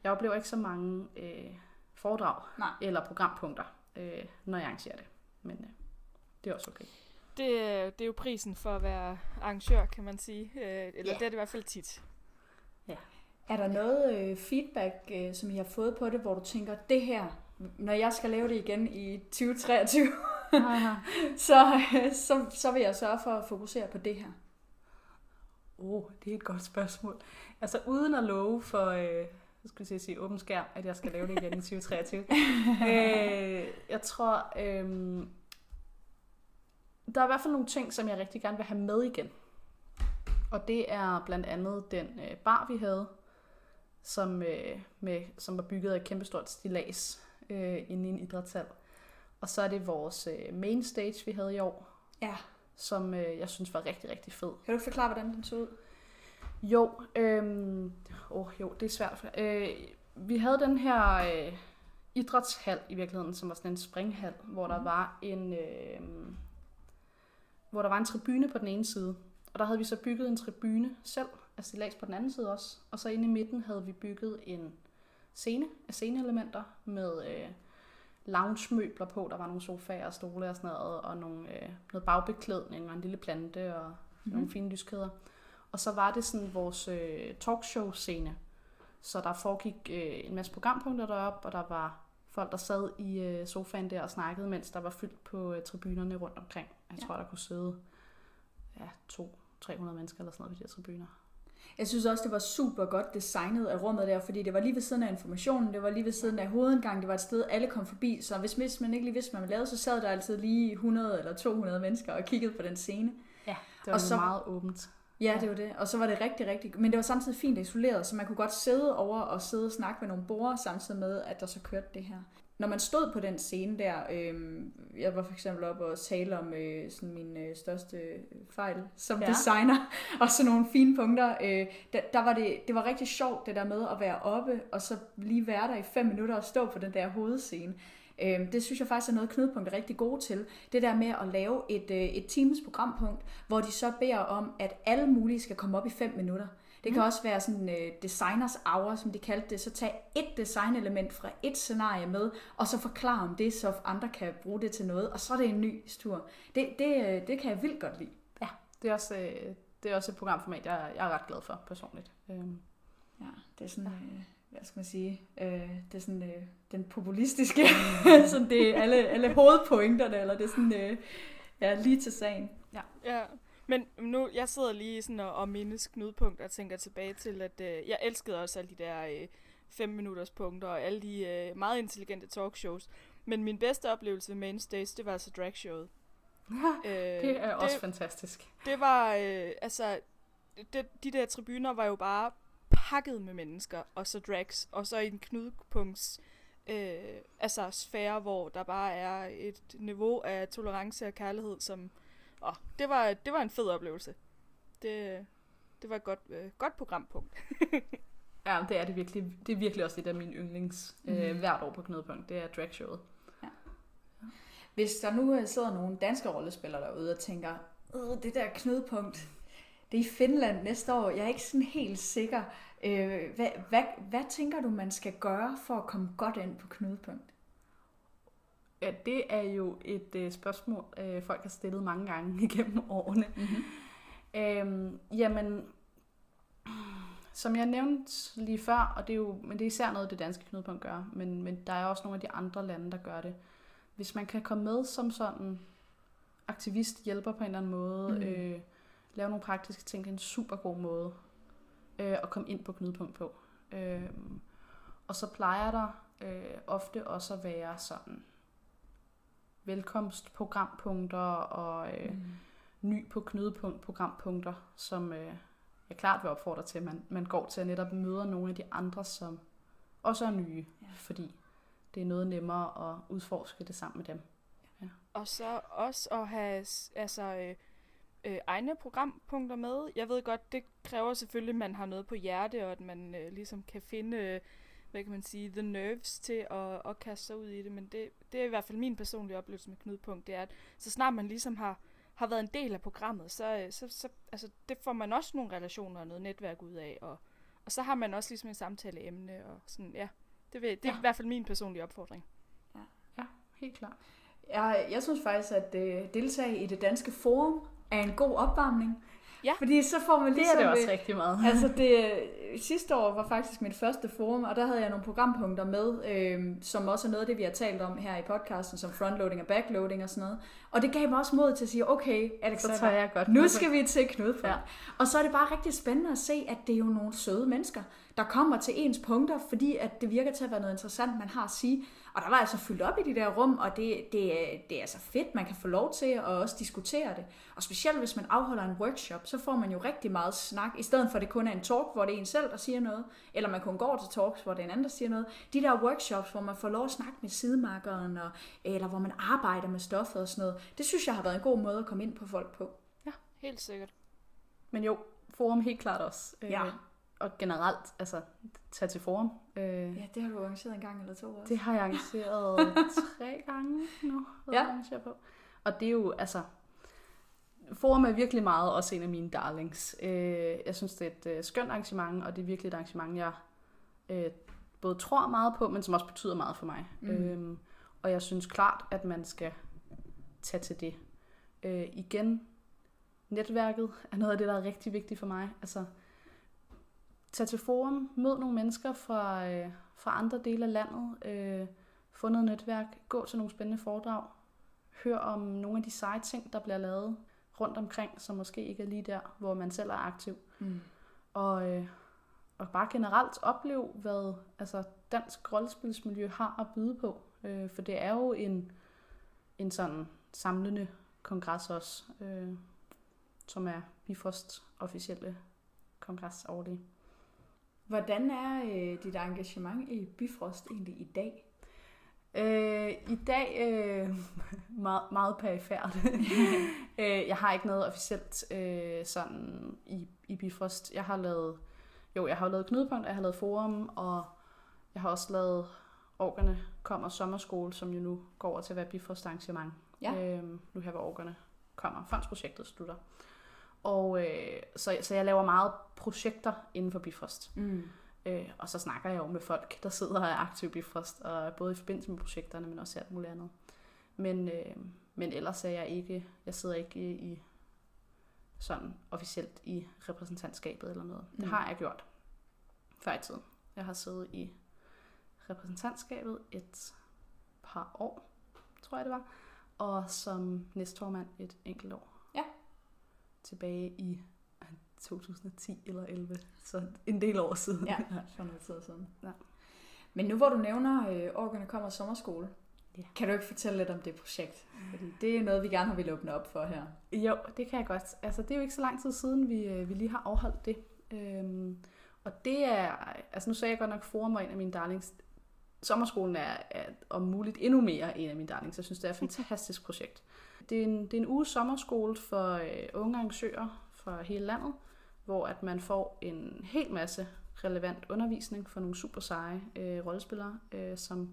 Jeg oplever ikke så mange øh, foredrag Nej. eller programpunkter, øh, når jeg arrangerer det. Men øh, det er også okay.
Det, det er jo prisen for at være arrangør, kan man sige. Øh, eller yeah. det er det i hvert fald tit.
Ja. Er der noget øh, feedback, øh, som I har fået på det, hvor du tænker, det her, når jeg skal lave det igen i 2023, så, så, så vil jeg sørge for at fokusere på det her.
Åh, oh, det er et godt spørgsmål. Altså uden at love for, øh, skal jeg sige åben skærm, at jeg skal lave det igen i 2023. øh, jeg tror, øh, der er i hvert fald nogle ting, som jeg rigtig gerne vil have med igen. Og det er blandt andet den øh, bar, vi havde, som, øh, med, som var bygget af et kæmpestort stilas øh, inde i en idrætshal. Og så er det vores øh, main stage, vi havde i år. Ja. Som øh, jeg synes var rigtig, rigtig fed.
Kan du forklare, hvordan den så ud?
Jo, øh, oh, jo det er svært. Øh, vi havde den her øh, idrætshal i virkeligheden, som var sådan en springhal, hvor mm. der mhm. var en... Øh, hvor der var en tribune på den ene side. Og der havde vi så bygget en tribune selv, altså stillads på den anden side også. Og så inde i midten havde vi bygget en scene af sceneelementer med øh, lounge-møbler på. Der var nogle sofaer og stole og sådan noget, og nogle, øh, noget bagbeklædning og en lille plante og mm-hmm. nogle fine lyskæder. Og så var det sådan vores øh, talkshow-scene. Så der foregik øh, en masse programpunkter deroppe, og der var folk, der sad i øh, sofaen der og snakkede, mens der var fyldt på øh, tribunerne rundt omkring. Jeg ja. tror, der kunne sidde ja, 200-300 mennesker eller sådan noget på de her tribuner.
Jeg synes også, det var super godt designet af rummet der, fordi det var lige ved siden af informationen, det var lige ved siden af hovedindgangen, det var et sted, alle kom forbi, så hvis man ikke lige vidste, hvad man lavede, så sad der altid lige 100 eller 200 mennesker og kiggede på den scene.
Ja, det var og så, meget åbent.
Ja, det var det. Og så var det rigtig, rigtig... Men det var samtidig fint isoleret, så man kunne godt sidde over og sidde og snakke med nogle borgere, samtidig med, at der så kørte det her. Når man stod på den scene der, øh, jeg var for eksempel op og tale om øh, sådan min øh, største fejl som
Ja.
designer, og sådan nogle fine punkter. Øh, der, der var det, det var rigtig sjovt, det der med at være oppe, og så lige være der i fem minutter og stå på den der hovedscene. Øh, det synes jeg faktisk er noget, Knudepunkt er rigtig gode til. Det der med at lave et, øh, et teams programpunkt, hvor de så beder om, at alle mulige skal komme op i fem minutter. Det kan også være sådan øh, designers hour, som de kaldte det. Så tag et designelement fra et scenarie med, og så forklare om det, så andre kan bruge det til noget. Og så er det en ny tur. Det, det, øh, det kan jeg vildt godt lide.
Ja, det er også, øh, det er også et programformat, jeg, jeg er ret glad for personligt. Øhm,
Ja, det er sådan, øh, hvad skal man sige, øh, det er sådan øh, den populistiske, sådan det er alle, alle hovedpointerne, eller det er sådan, øh, ja, lige til sagen.
Ja, men nu, jeg sidder lige sådan og, og mindes knudepunkt og tænker tilbage til, at øh, jeg elskede også alle de der øh, fem minutters punkter og alle de øh, meget intelligente talkshows. Men min bedste oplevelse ved Main Stage, det var altså dragshowet. Øh,
det er også
det,
fantastisk.
det var, øh, altså, det, de der tribuner var jo bare pakket med mennesker, og så drags, og så i en knudepunkts øh, altså sfære, hvor der bare er et niveau af tolerance og kærlighed, som, åh, det var, det var en fed oplevelse. Det, det var et godt, øh, godt programpunkt.
Ja, det er det virkelig. Det er virkelig også et af mine yndlings mm. øh,
Mhm.
hvert år på Knudepunkt. Det er dragshowet.
Hvis der nu øh, sidder nogle danske rollespillere derude og tænker, øh, det der knudepunkt, det er i Finland næste år, jeg er ikke sådan helt sikker. Øh, hvad, hvad, hvad tænker du, man skal gøre for at komme godt ind på knudepunkt?
Ja, det er jo et øh, spørgsmål, øh, folk har stillet mange gange igennem årene.
Mm-hmm.
Øhm, jamen, som jeg nævnte lige før, og det er jo, men det er især noget, det danske knudepunkt gør, men, men der er også nogle af de andre lande, der gør det. Hvis man kan komme med som sådan aktivist, hjælper på en eller anden måde,
Mm.
øh, lave nogle praktiske ting, det er en super god måde øh, at komme ind på knudepunkt på. Øh, og så plejer der øh, ofte også at være sådan velkomstprogrampunkter og øh,
Mm.
ny på knudepunkt programpunkter, som øh, jeg klart vil opfordre til, at man, man går til at netop møde nogle af de andre, som også er nye,
Ja.
ja. fordi det er noget nemmere at udforske det sammen med dem.
Og så også at have altså, øh, øh, egne programpunkter med. Jeg ved godt, det kræver selvfølgelig, at man har noget på hjerte, og at man øh, ligesom kan finde, øh, hvad kan man sige, the nerves til at, at kaste sig ud i det. Men det, det er i hvert fald min personlige oplevelse med Knudepunkt, det er, at så snart man ligesom har, har været en del af programmet, så, øh, så, så altså, det får man også nogle relationer og noget netværk ud af, og, og så har man også ligesom en samtaleemne, og sådan, ja. Det, vil, det er
Ja.
i hvert fald min personlige opfordring.
Ja, helt klart.
Jeg, jeg synes faktisk, at øh, deltage i det danske forum er en god opvarmning.
Ja.
Fordi så får man
Det
ligesom...
er det også rigtig meget.
Altså det, øh, sidste år var faktisk mit første forum, og der havde jeg nogle programpunkter med, øh, som også er noget af det, vi har talt om her i podcasten, som frontloading og backloading og sådan noget. Og det gav mig også mod til at sige, okay, Alexander,
jeg godt
nu skal vi til knudepunkt. Ja.
Ja.
Og så er det bare rigtig spændende at se, at det er jo nogle søde mennesker, der kommer til ens punkter, fordi at det virker til at være noget interessant, man har at sige. Og der var altså fyldt op i de der rum, og det, det, er- det er altså fedt, man kan få lov til at også diskutere det. Og specielt hvis man afholder en workshop, så får man jo rigtig meget snak, i stedet for at det kun er en talk, hvor det er en selv, der siger noget, eller man kun går til talks, hvor det er en anden, der siger noget. De der workshops, hvor man får lov at snakke med sidemarkeren, og, eller hvor man arbejder med stoffet og sådan noget, det synes jeg har været en god måde at komme ind på folk på.
Helt sikkert.
Men jo, forum helt klart også. Øh,
Ja.
Og generelt, altså, tage til forum. Øh,
Ja, det har du arrangeret en gang eller to også.
Det har jeg arrangeret tre gange nu.
Ja.
jeg, på. Og det er jo, altså... Forum er virkelig meget også en af mine darlings. Øh, jeg synes, det er et øh, skønt arrangement, og det er virkelig et arrangement, jeg øh, både tror meget på, men som også betyder meget for mig.
Mm.
Øhm, og jeg synes klart, at man skal tage til det. Øh, igen, netværket er noget af det, der er rigtig vigtigt for mig. Altså, tag til forum, mød nogle mennesker fra, øh, fra andre dele af landet, øh, få noget netværk, gå til nogle spændende foredrag, hør om nogle af de seje ting, der bliver lavet rundt omkring, som måske ikke er lige der, hvor man selv er aktiv.
Mm.
Og, øh, og bare generelt opleve, hvad altså, dansk rollespilsmiljø har at byde på. Øh, for det er jo en, en sådan samlende kongres også. Øh, som er Bifrost officielle kongres årlige.
Hvordan er øh, dit engagement i Bifrost egentlig i dag?
Øh, I dag øh, meget, meget perifært. øh, jeg har ikke noget officielt øh, sådan i, i Bifrost. Jeg har lavet, jo, jeg har lavet knudepunkt, jeg har lavet forum, og jeg har også lavet Orkerne kommer sommerskole, som jo nu går over til at være Bifrost arrangement.
Ja.
Øh, nu her, hvor Orkerne kommer. Fondsprojektet slutter. Og øh, så, så jeg laver meget projekter inden for Bifrost.
Mm.
Øh, og så snakker jeg jo med folk, der sidder og er aktive i Bifrost, og både i forbindelse med projekterne, men også alt muligt andet. Men, øh, men ellers er jeg ikke, jeg sidder ikke i, sådan officielt i repræsentantskabet eller noget. Det
Mm.
har jeg gjort før i tiden. Jeg har siddet i repræsentantskabet et par år, tror jeg det var, og som næstformand et enkelt år. Tilbage i 2010 eller 11, så en del år siden.
Ja, for noget tid siden.
Ja.
Men nu hvor du nævner øh, Orkerne kommer sommerskole,
Ja.
kan du ikke fortælle lidt om det projekt? Fordi det er noget, vi gerne vil åbne op for her.
Jo, det kan jeg godt. Altså, det er jo ikke så lang tid siden, vi, øh, vi lige har afholdt det. Øhm, og det er, altså nu sagde jeg godt nok Forum var en af mine darlings. Sommerskolen er, er om muligt endnu mere en af mine darlings. Jeg synes, det er et fantastisk projekt. Det er en, det er en uge sommerskole for øh, unge arrangører fra hele landet, hvor at man får en hel masse relevant undervisning for nogle super seje øh, rollespillere, øh, som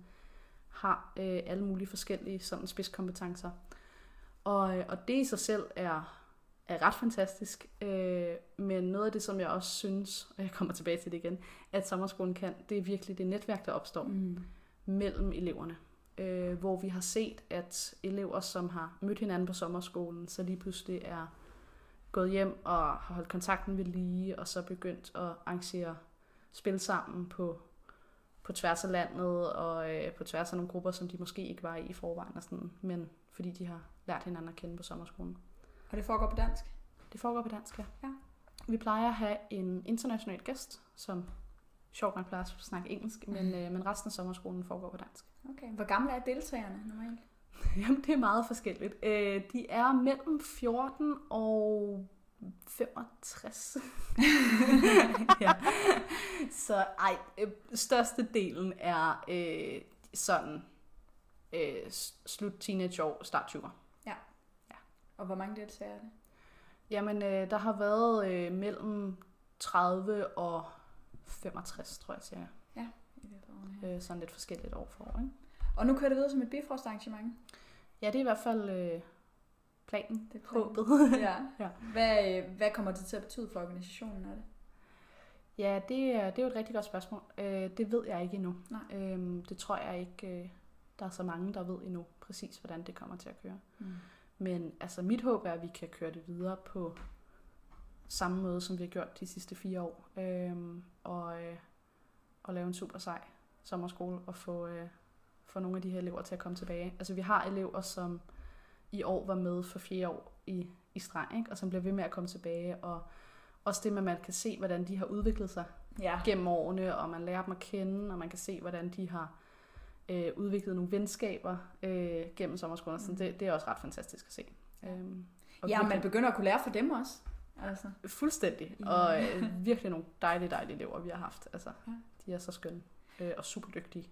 har øh, alle mulige forskellige sådan spidskompetencer. Og, øh, og det i sig selv er, er ret fantastisk. Øh, men noget af det, som jeg også synes, og jeg kommer tilbage til det igen, at sommerskolen kan, det er virkelig det netværk, der opstår
Mm.
mellem eleverne. Øh, hvor vi har set, at elever, som har mødt hinanden på sommerskolen, så lige pludselig er gået hjem og har holdt kontakten ved lige, og så begyndt at arrangere spil sammen på, på tværs af landet, og øh, på tværs af nogle grupper, som de måske ikke var i i forvejen, og sådan, men fordi de har lært hinanden at kende på sommerskolen.
Og det foregår på dansk?
Det foregår på dansk, ja.
Ja.
Vi plejer at have en international gæst, som sjovt nok plejer at snakke engelsk, men, øh, men resten af sommerskolen foregår på dansk.
Okay. Hvor gamle er deltagerne normalt?
Jamen, det er meget forskelligt. Øh, de er mellem 14 og 65. ja. Så ej, øh, størstedelen er øh, sådan øh, slut teenageår, start 20'er.
Og hvor mange deltagere er det?
Jamen, øh, der har været øh, mellem 30 og 65, tror jeg, siger jeg.
I af årene her.
Øh, sådan lidt forskelligt år for år, ikke?
Og nu kører det videre som et Bifrost arrangement.
Ja, det er i hvert fald øh, planen,
Det er planen.
håbet.
ja.
Ja.
Hvad, øh, hvad kommer det til at betyde for organisationen af det?
Ja, det er, det er jo et rigtig godt spørgsmål. Øh, det ved jeg ikke endnu.
Nej.
Øhm, det tror jeg ikke, øh, der er så mange, der ved endnu præcis, hvordan det kommer til at køre.
Mm.
Men altså, mit håb er, at vi kan køre det videre på samme måde, som vi har gjort de sidste fire år. Øhm, og, øh, og lave en super sej sommerskole og få, øh, få nogle af de her elever til at komme tilbage. Altså, vi har elever, som i år var med for fjerde år i, i streg, ikke? og som bliver ved med at komme tilbage. Og også det med, at man kan se, hvordan de har udviklet sig
Ja.
gennem årene, og man lærer dem at kende, og man kan se, hvordan de har øh, udviklet nogle venskaber øh, gennem sommerskolen.
Mm.
det, det er også ret fantastisk at se. Øhm, og
Ja, man
virkelig-
begynder at kunne lære fra dem også. Altså.
Fuldstændig.
Ja.
Og øh, virkelig nogle dejlige, dejlige elever, vi har haft. Altså,
Ja.
De er så skønne øh, og super dygtige.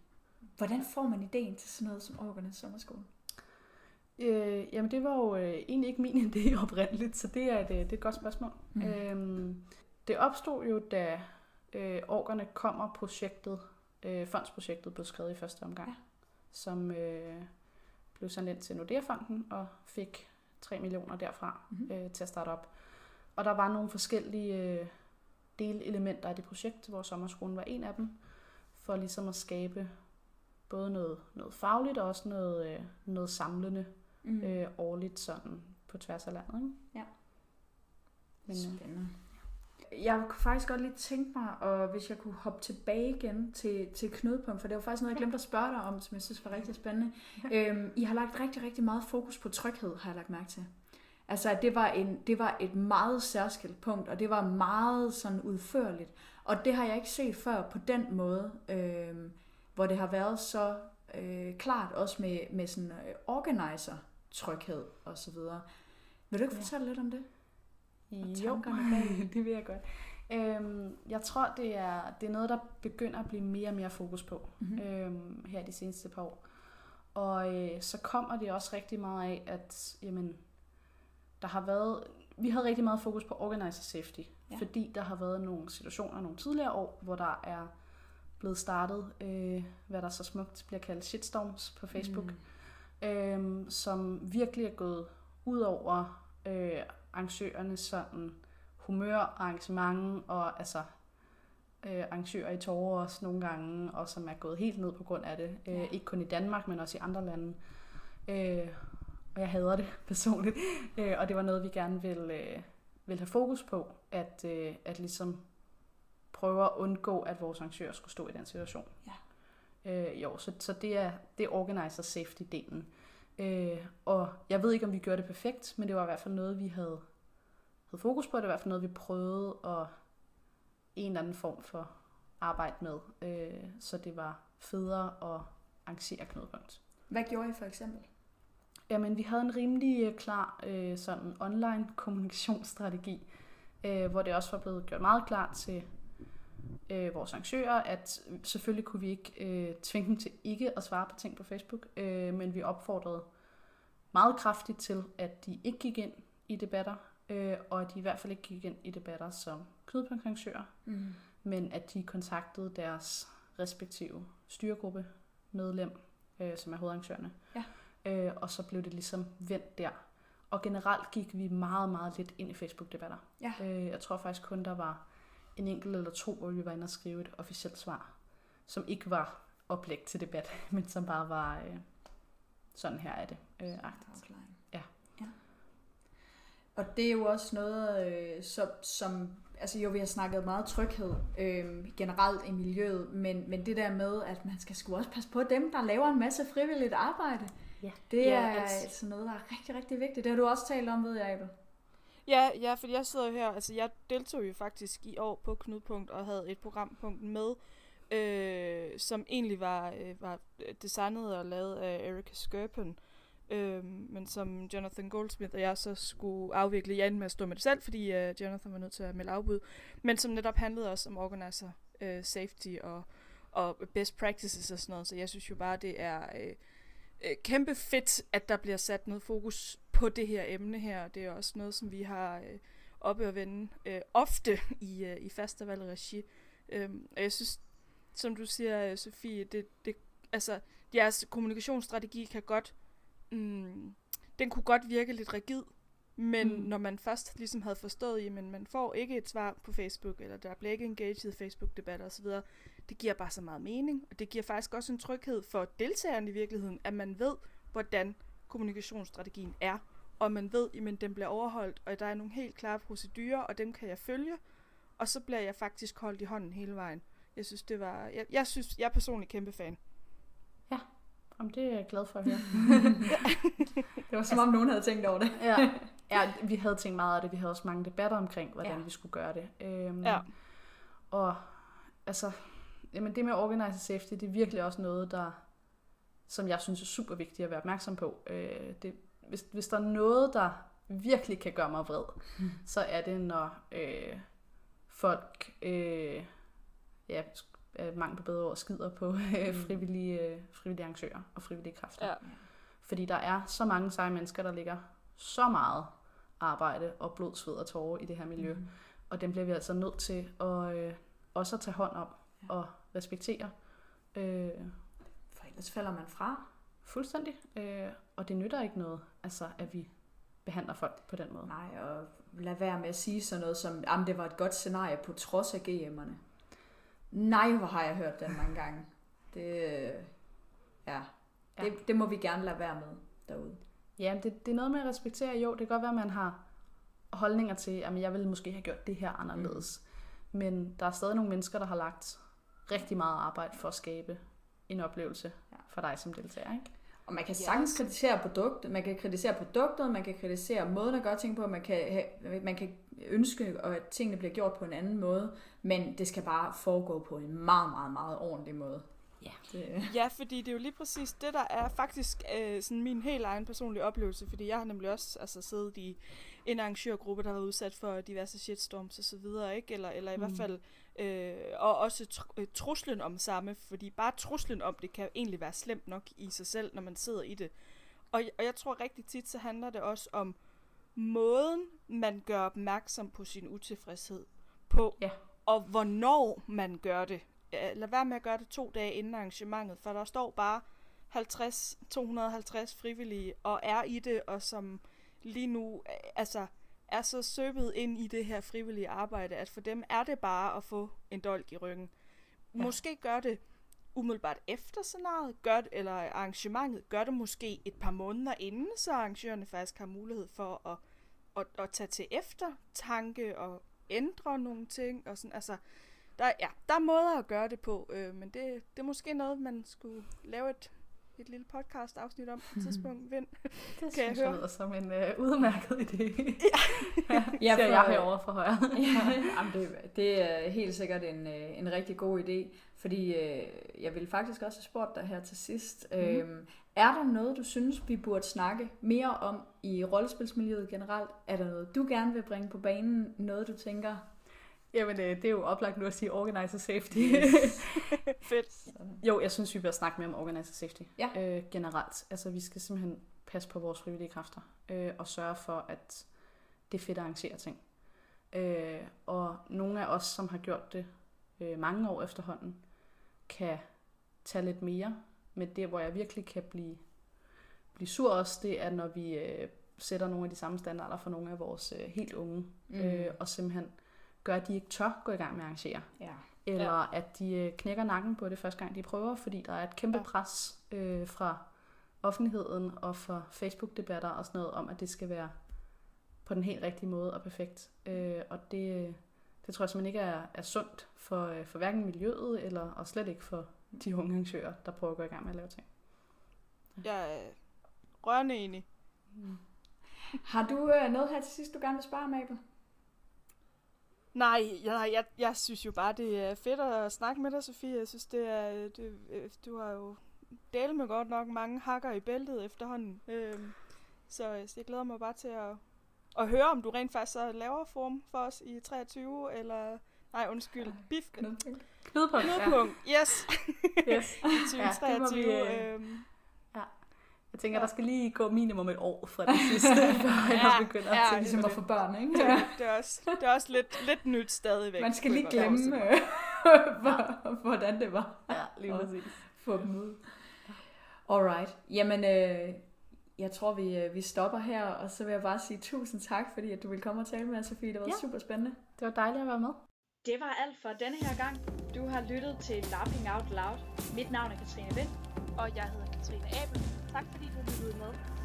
Hvordan får man ideen til sådan noget som Orkernes Sommerskole?
Øh, jamen, det var jo øh, egentlig ikke min idé oprindeligt, så det er et, øh, det er et godt spørgsmål.
Mm.
Øhm, det opstod jo, da øh, Orkerne kommer projektet, øh, fondsprojektet blev skrevet i første omgang,
Ja.
som øh, blev sendt ind til Nordea-fonden og fik 3 millioner derfra
Mhm.
øh, til at starte op. Og der var nogle forskellige øh, delelementer af det projekt, hvor sommerskolen var en af dem, for ligesom at skabe både noget, noget fagligt og også noget, øh, noget samlende
Mm.
øh, årligt sådan på tværs af landet. Ikke?
Ja.
Men, øh,
Spændende. Jeg kunne faktisk godt lige tænke mig, og hvis jeg kunne hoppe tilbage igen til, til knudepunkt, for det var faktisk noget, jeg glemte at spørge dig om, som jeg synes var rigtig spændende. Øhm, I har lagt rigtig, rigtig meget fokus på tryghed, har jeg lagt mærke til. Altså, at det var, en, det var et meget særskilt punkt, og det var meget sådan udførligt. Og det har jeg ikke set før på den måde, øhm, hvor det har været så øh, klart, også med, med sådan øh, organizer-tryghed og så videre. Vil du ikke
Ja.
fortælle lidt om det?
Jo,
tankerne bag?
det vil jeg godt. Øhm, jeg tror, det er, det er noget, der begynder at blive mere og mere fokus på
Mhm.
øhm, her de seneste par år. Og øh, så kommer det også rigtig meget af, at jamen, der har været, vi havde rigtig meget fokus på organizer safety,
ja.
fordi der har været nogle situationer nogle tidligere år, hvor der er blevet startet, øh, hvad der så smukt bliver kaldt shitstorms på Facebook, mm. øh, som virkelig er gået ud over øh, arrangørernes sådan humør, arrangement og altså øh, arrangører i tårer også nogle gange, og som er gået helt ned på grund af det. Øh,
Ja.
ikke kun i Danmark, men også i andre lande. Øh, og jeg hader det personligt. Øh, og det var noget, vi gerne ville, øh, ville have fokus på, at, øh, at ligesom prøve at undgå, at vores arrangører skulle stå i den situation.
Ja.
Øh, jo, så, så det er, det er organizer safety-delen. Øh, og jeg ved ikke, om vi gjorde det perfekt, men det var i hvert fald noget, vi havde, havde fokus på. Det var i hvert fald noget, vi prøvede at en eller anden form for arbejde med. Øh, så det var federe at arrangere knudepunkt.
Hvad gjorde I for eksempel?
Jamen, vi havde en rimelig øh, klar øh, sådan online kommunikationsstrategi, øh, hvor det også var blevet gjort meget klart til øh, vores arrangører, at selvfølgelig kunne vi ikke øh, tvinge dem til ikke at svare på ting på Facebook, øh, men vi opfordrede meget kraftigt til, at de ikke gik ind i debatter, øh, og at de i hvert fald ikke gik ind i debatter som knudepunktarrangører,
Mm.
men at de kontaktede deres respektive styregruppe medlem, øh, som er hovedarrangørerne.
Ja.
Øh, og så blev det ligesom vendt der. Og generelt gik vi meget, meget lidt ind i Facebook-debatter.
Ja.
Øh, jeg tror faktisk kun, der var en enkelt eller to, hvor vi var inde og skrive et officielt svar, som ikke var oplæg til debat, men som bare var øh, sådan her er det. Øh, agtigt. Ja.
ja. Og det er jo også noget, øh, som, som, altså jo, vi har snakket meget tryghed øh, generelt i miljøet, men, men det der med, at man skal sgu også passe på dem, der laver en masse frivilligt arbejde.
Ja.
Det er
altså-
altså noget, der er rigtig, rigtig vigtigt. Det har du også talt om, ved jeg, Abel.
Ja, ja, for jeg sidder jo her, altså jeg deltog jo faktisk i år på Knudepunkt og havde et programpunkt med, øh, som egentlig var, øh, var øh, designet og lavet af Erika Skirpen, øh, men som Jonathan Goldsmith og jeg så skulle afvikle. Jeg endte med at stå med det selv, fordi øh, Jonathan var nødt til at melde afbud, men som netop handlede også om organizer øh, safety og, og best practices og sådan noget, så jeg synes jo bare, det er... Øh, øh kæmpe fedt, at der bliver sat noget fokus på det her emne her. Det er også noget, som vi har øh, oppe at vende øh, ofte i, øh, i festivalregi. Øhm, og jeg synes, som du siger, øh, Sofie, det, det, altså, jeres kommunikationsstrategi kan godt, mm, den kunne godt virke lidt rigid, men mm.
Mm.
når man først ligesom havde forstået, jamen man får ikke et svar på Facebook, eller der bliver ikke engaged i Facebook-debatter osv., det giver bare så meget mening, og det giver faktisk også en tryghed for deltagerne i virkeligheden, at man ved, hvordan kommunikationsstrategien er, og man ved, at den bliver overholdt, og der er nogle helt klare procedurer, og dem kan jeg følge, og så bliver jeg faktisk holdt i hånden hele vejen. Jeg synes, det var... Jeg, jeg synes, jeg er personligt kæmpe fan.
Om det er jeg glad for at høre.
Det var som om nogen havde tænkt over det.
ja. ja, vi havde tænkt meget af det. Vi havde også mange debatter omkring, hvordan
Ja.
ja. vi skulle gøre det. Øhm,
Ja.
Og altså, jamen det med organizer safety, det er virkelig også noget, der, som jeg synes er super vigtigt at være opmærksom på. Øh, det, hvis, hvis der er noget, der virkelig kan gøre mig vred,
Mm.
så er det, når øh, folk, øh, ja, mangel på bedre ord, skider på øh,
Mm.
frivillige, øh, frivillige arrangører og frivillige kræfter.
Ja.
Fordi der er så mange seje mennesker, der ligger så meget arbejde og blod, sved og tårer i det her miljø. Mm. Og dem bliver vi altså nødt til at, øh, også at tage hånd om
Ja.
og respektere. Øh,
Ellers falder man fra.
fuldstændig. Øh, og det nytter ikke noget, altså, at vi behandler folk på den måde.
Nej, og lad være med at sige sådan noget som, at det var et godt scenarie på trods af GM'erne. Nej, hvor har jeg hørt den mange gange. Det, øh, ja,
Ja.
det, det må vi gerne lade være med derude.
Ja, det, det er noget med at respektere. Jo, det kan godt være, at man har holdninger til, at jeg ville måske have gjort det her anderledes. Mm. Men der er stadig nogle mennesker, der har lagt rigtig meget arbejde for at skabe en oplevelse
Ja.
for dig som deltager. Ikke?
Og man kan sagtens kritisere produktet, man kan kritisere produktet, man kan kritisere måden at gøre ting på, man kan, have, man kan ønske, at tingene bliver gjort på en anden måde, men det skal bare foregå på en meget, meget, meget ordentlig måde.
Ja.
Det,
Ja, fordi det er jo lige præcis det, der er faktisk øh, sådan min helt egen personlige oplevelse, fordi jeg har nemlig også altså, siddet i en arrangørgruppe, der har været udsat for diverse shitstorms og så videre, ikke? Eller, eller i mm. hvert fald, øh, og også tr- øh, truslen om samme, fordi bare truslen om det kan egentlig være slemt nok i sig selv, når man sidder i det. Og, og jeg tror rigtig tit, så handler det også om måden, man gør opmærksom på sin utilfredshed på,
Ja.
og hvornår man gør det. Lad være med at gøre det to dage inden arrangementet, for der står bare 50, 250 frivillige og er i det, og som lige nu øh, altså, er så søbet ind i det her frivillige arbejde, at for dem er det bare at få en dolk i ryggen. Ja. Måske gør det umiddelbart efter scenariet, gør det, eller arrangementet, gør det måske et par måneder inden, så arrangørerne faktisk har mulighed for at, at, at tage til eftertanke og ændre nogle ting. Og sådan, altså, der, ja, der er måder at gøre det på, øh, men det, det er måske noget, man skulle lave et, et lille podcast afsnit om på et tidspunkt. Vind.
Det
Kan jeg
synes jeg
høre?
lyder som en øh, udmærket idé.
Ja,
ja,
for-
jeg herovre fra højre.
Jamen, det, det er helt sikkert en, øh, en rigtig god idé, fordi øh, jeg vil faktisk også have spurgt dig her til sidst. Mm. Øhm, er der noget, du synes, vi burde snakke mere om i rollespilsmiljøet generelt? Er der noget, du gerne vil bringe på banen? Noget, du tænker?
Jamen, øh, det er jo oplagt nu at sige organizer safety.
Fedt.
jo, jeg synes, vi bør snakke mere om organizer safety.
Ja.
Øh, generelt. Altså, vi skal simpelthen passe på vores frivillige kræfter. Øh, og sørge for, at det er fedt at arrangere ting. Øh, og nogle af os, som har gjort det øh, mange år efterhånden, kan tage lidt mere. Men det, hvor jeg virkelig kan blive, blive sur også, det er, når vi øh, sætter nogle af de samme standarder for nogle af vores øh, helt unge. Mm. Øh, og simpelthen gør, at de ikke tør gå i gang med at arrangere.
Ja.
Eller ja. at de øh, knækker nakken på det første gang, de prøver, fordi der er et kæmpe
Ja.
pres øh, fra offentligheden og fra Facebook-debatter og sådan noget om, at det skal være på den helt rigtige måde og perfekt. Øh, og det, det tror jeg simpelthen ikke er, er sundt for, øh, for hverken miljøet eller og slet ikke for de unge arrangører, der prøver at gå i gang med at lave ting.
Jeg er rørende enig.
Har du øh, noget her til sidst, du gerne vil spare, Mabel?
Nej, jeg, jeg, jeg synes jo bare, det er fedt at snakke med dig, Sofie. Jeg synes, det er, det, øh, du har jo delt med godt nok mange hakker i bæltet efterhånden. Øhm, så, så jeg glæder mig bare til at, at høre, om du rent faktisk så laver form for os i 23, eller... Nej, undskyld. Bif.
Knudepunkt.
Knudepunkt.
Knudepunkt. Yes.
Yes.
I 2023.
vi,
Ja,
øh,
øhm,
Jeg tænker, der skal lige gå minimum et år fra det sidste, før jeg
Ja,
begynder
ja,
at tænke
Ligesom
på
at
det.
få børn, ikke?
det, det, er også, det er også lidt, lidt nyt stadigvæk.
Man skal lige glemme, hvordan det var.
Ja, lige præcis.
få dem ud. Alright. Jamen, øh, jeg tror, vi, øh, vi stopper her, og så vil jeg bare sige tusind tak, fordi at du ville komme og tale med os, Sofie. Det var
Ja.
super spændende.
Det var dejligt at være med.
Det var alt for denne her gang. Du har lyttet til Laughing Out Loud. Mit navn er Katrine Vind.
Og jeg hedder Katrine Abel. Tak fordi du lyttede med.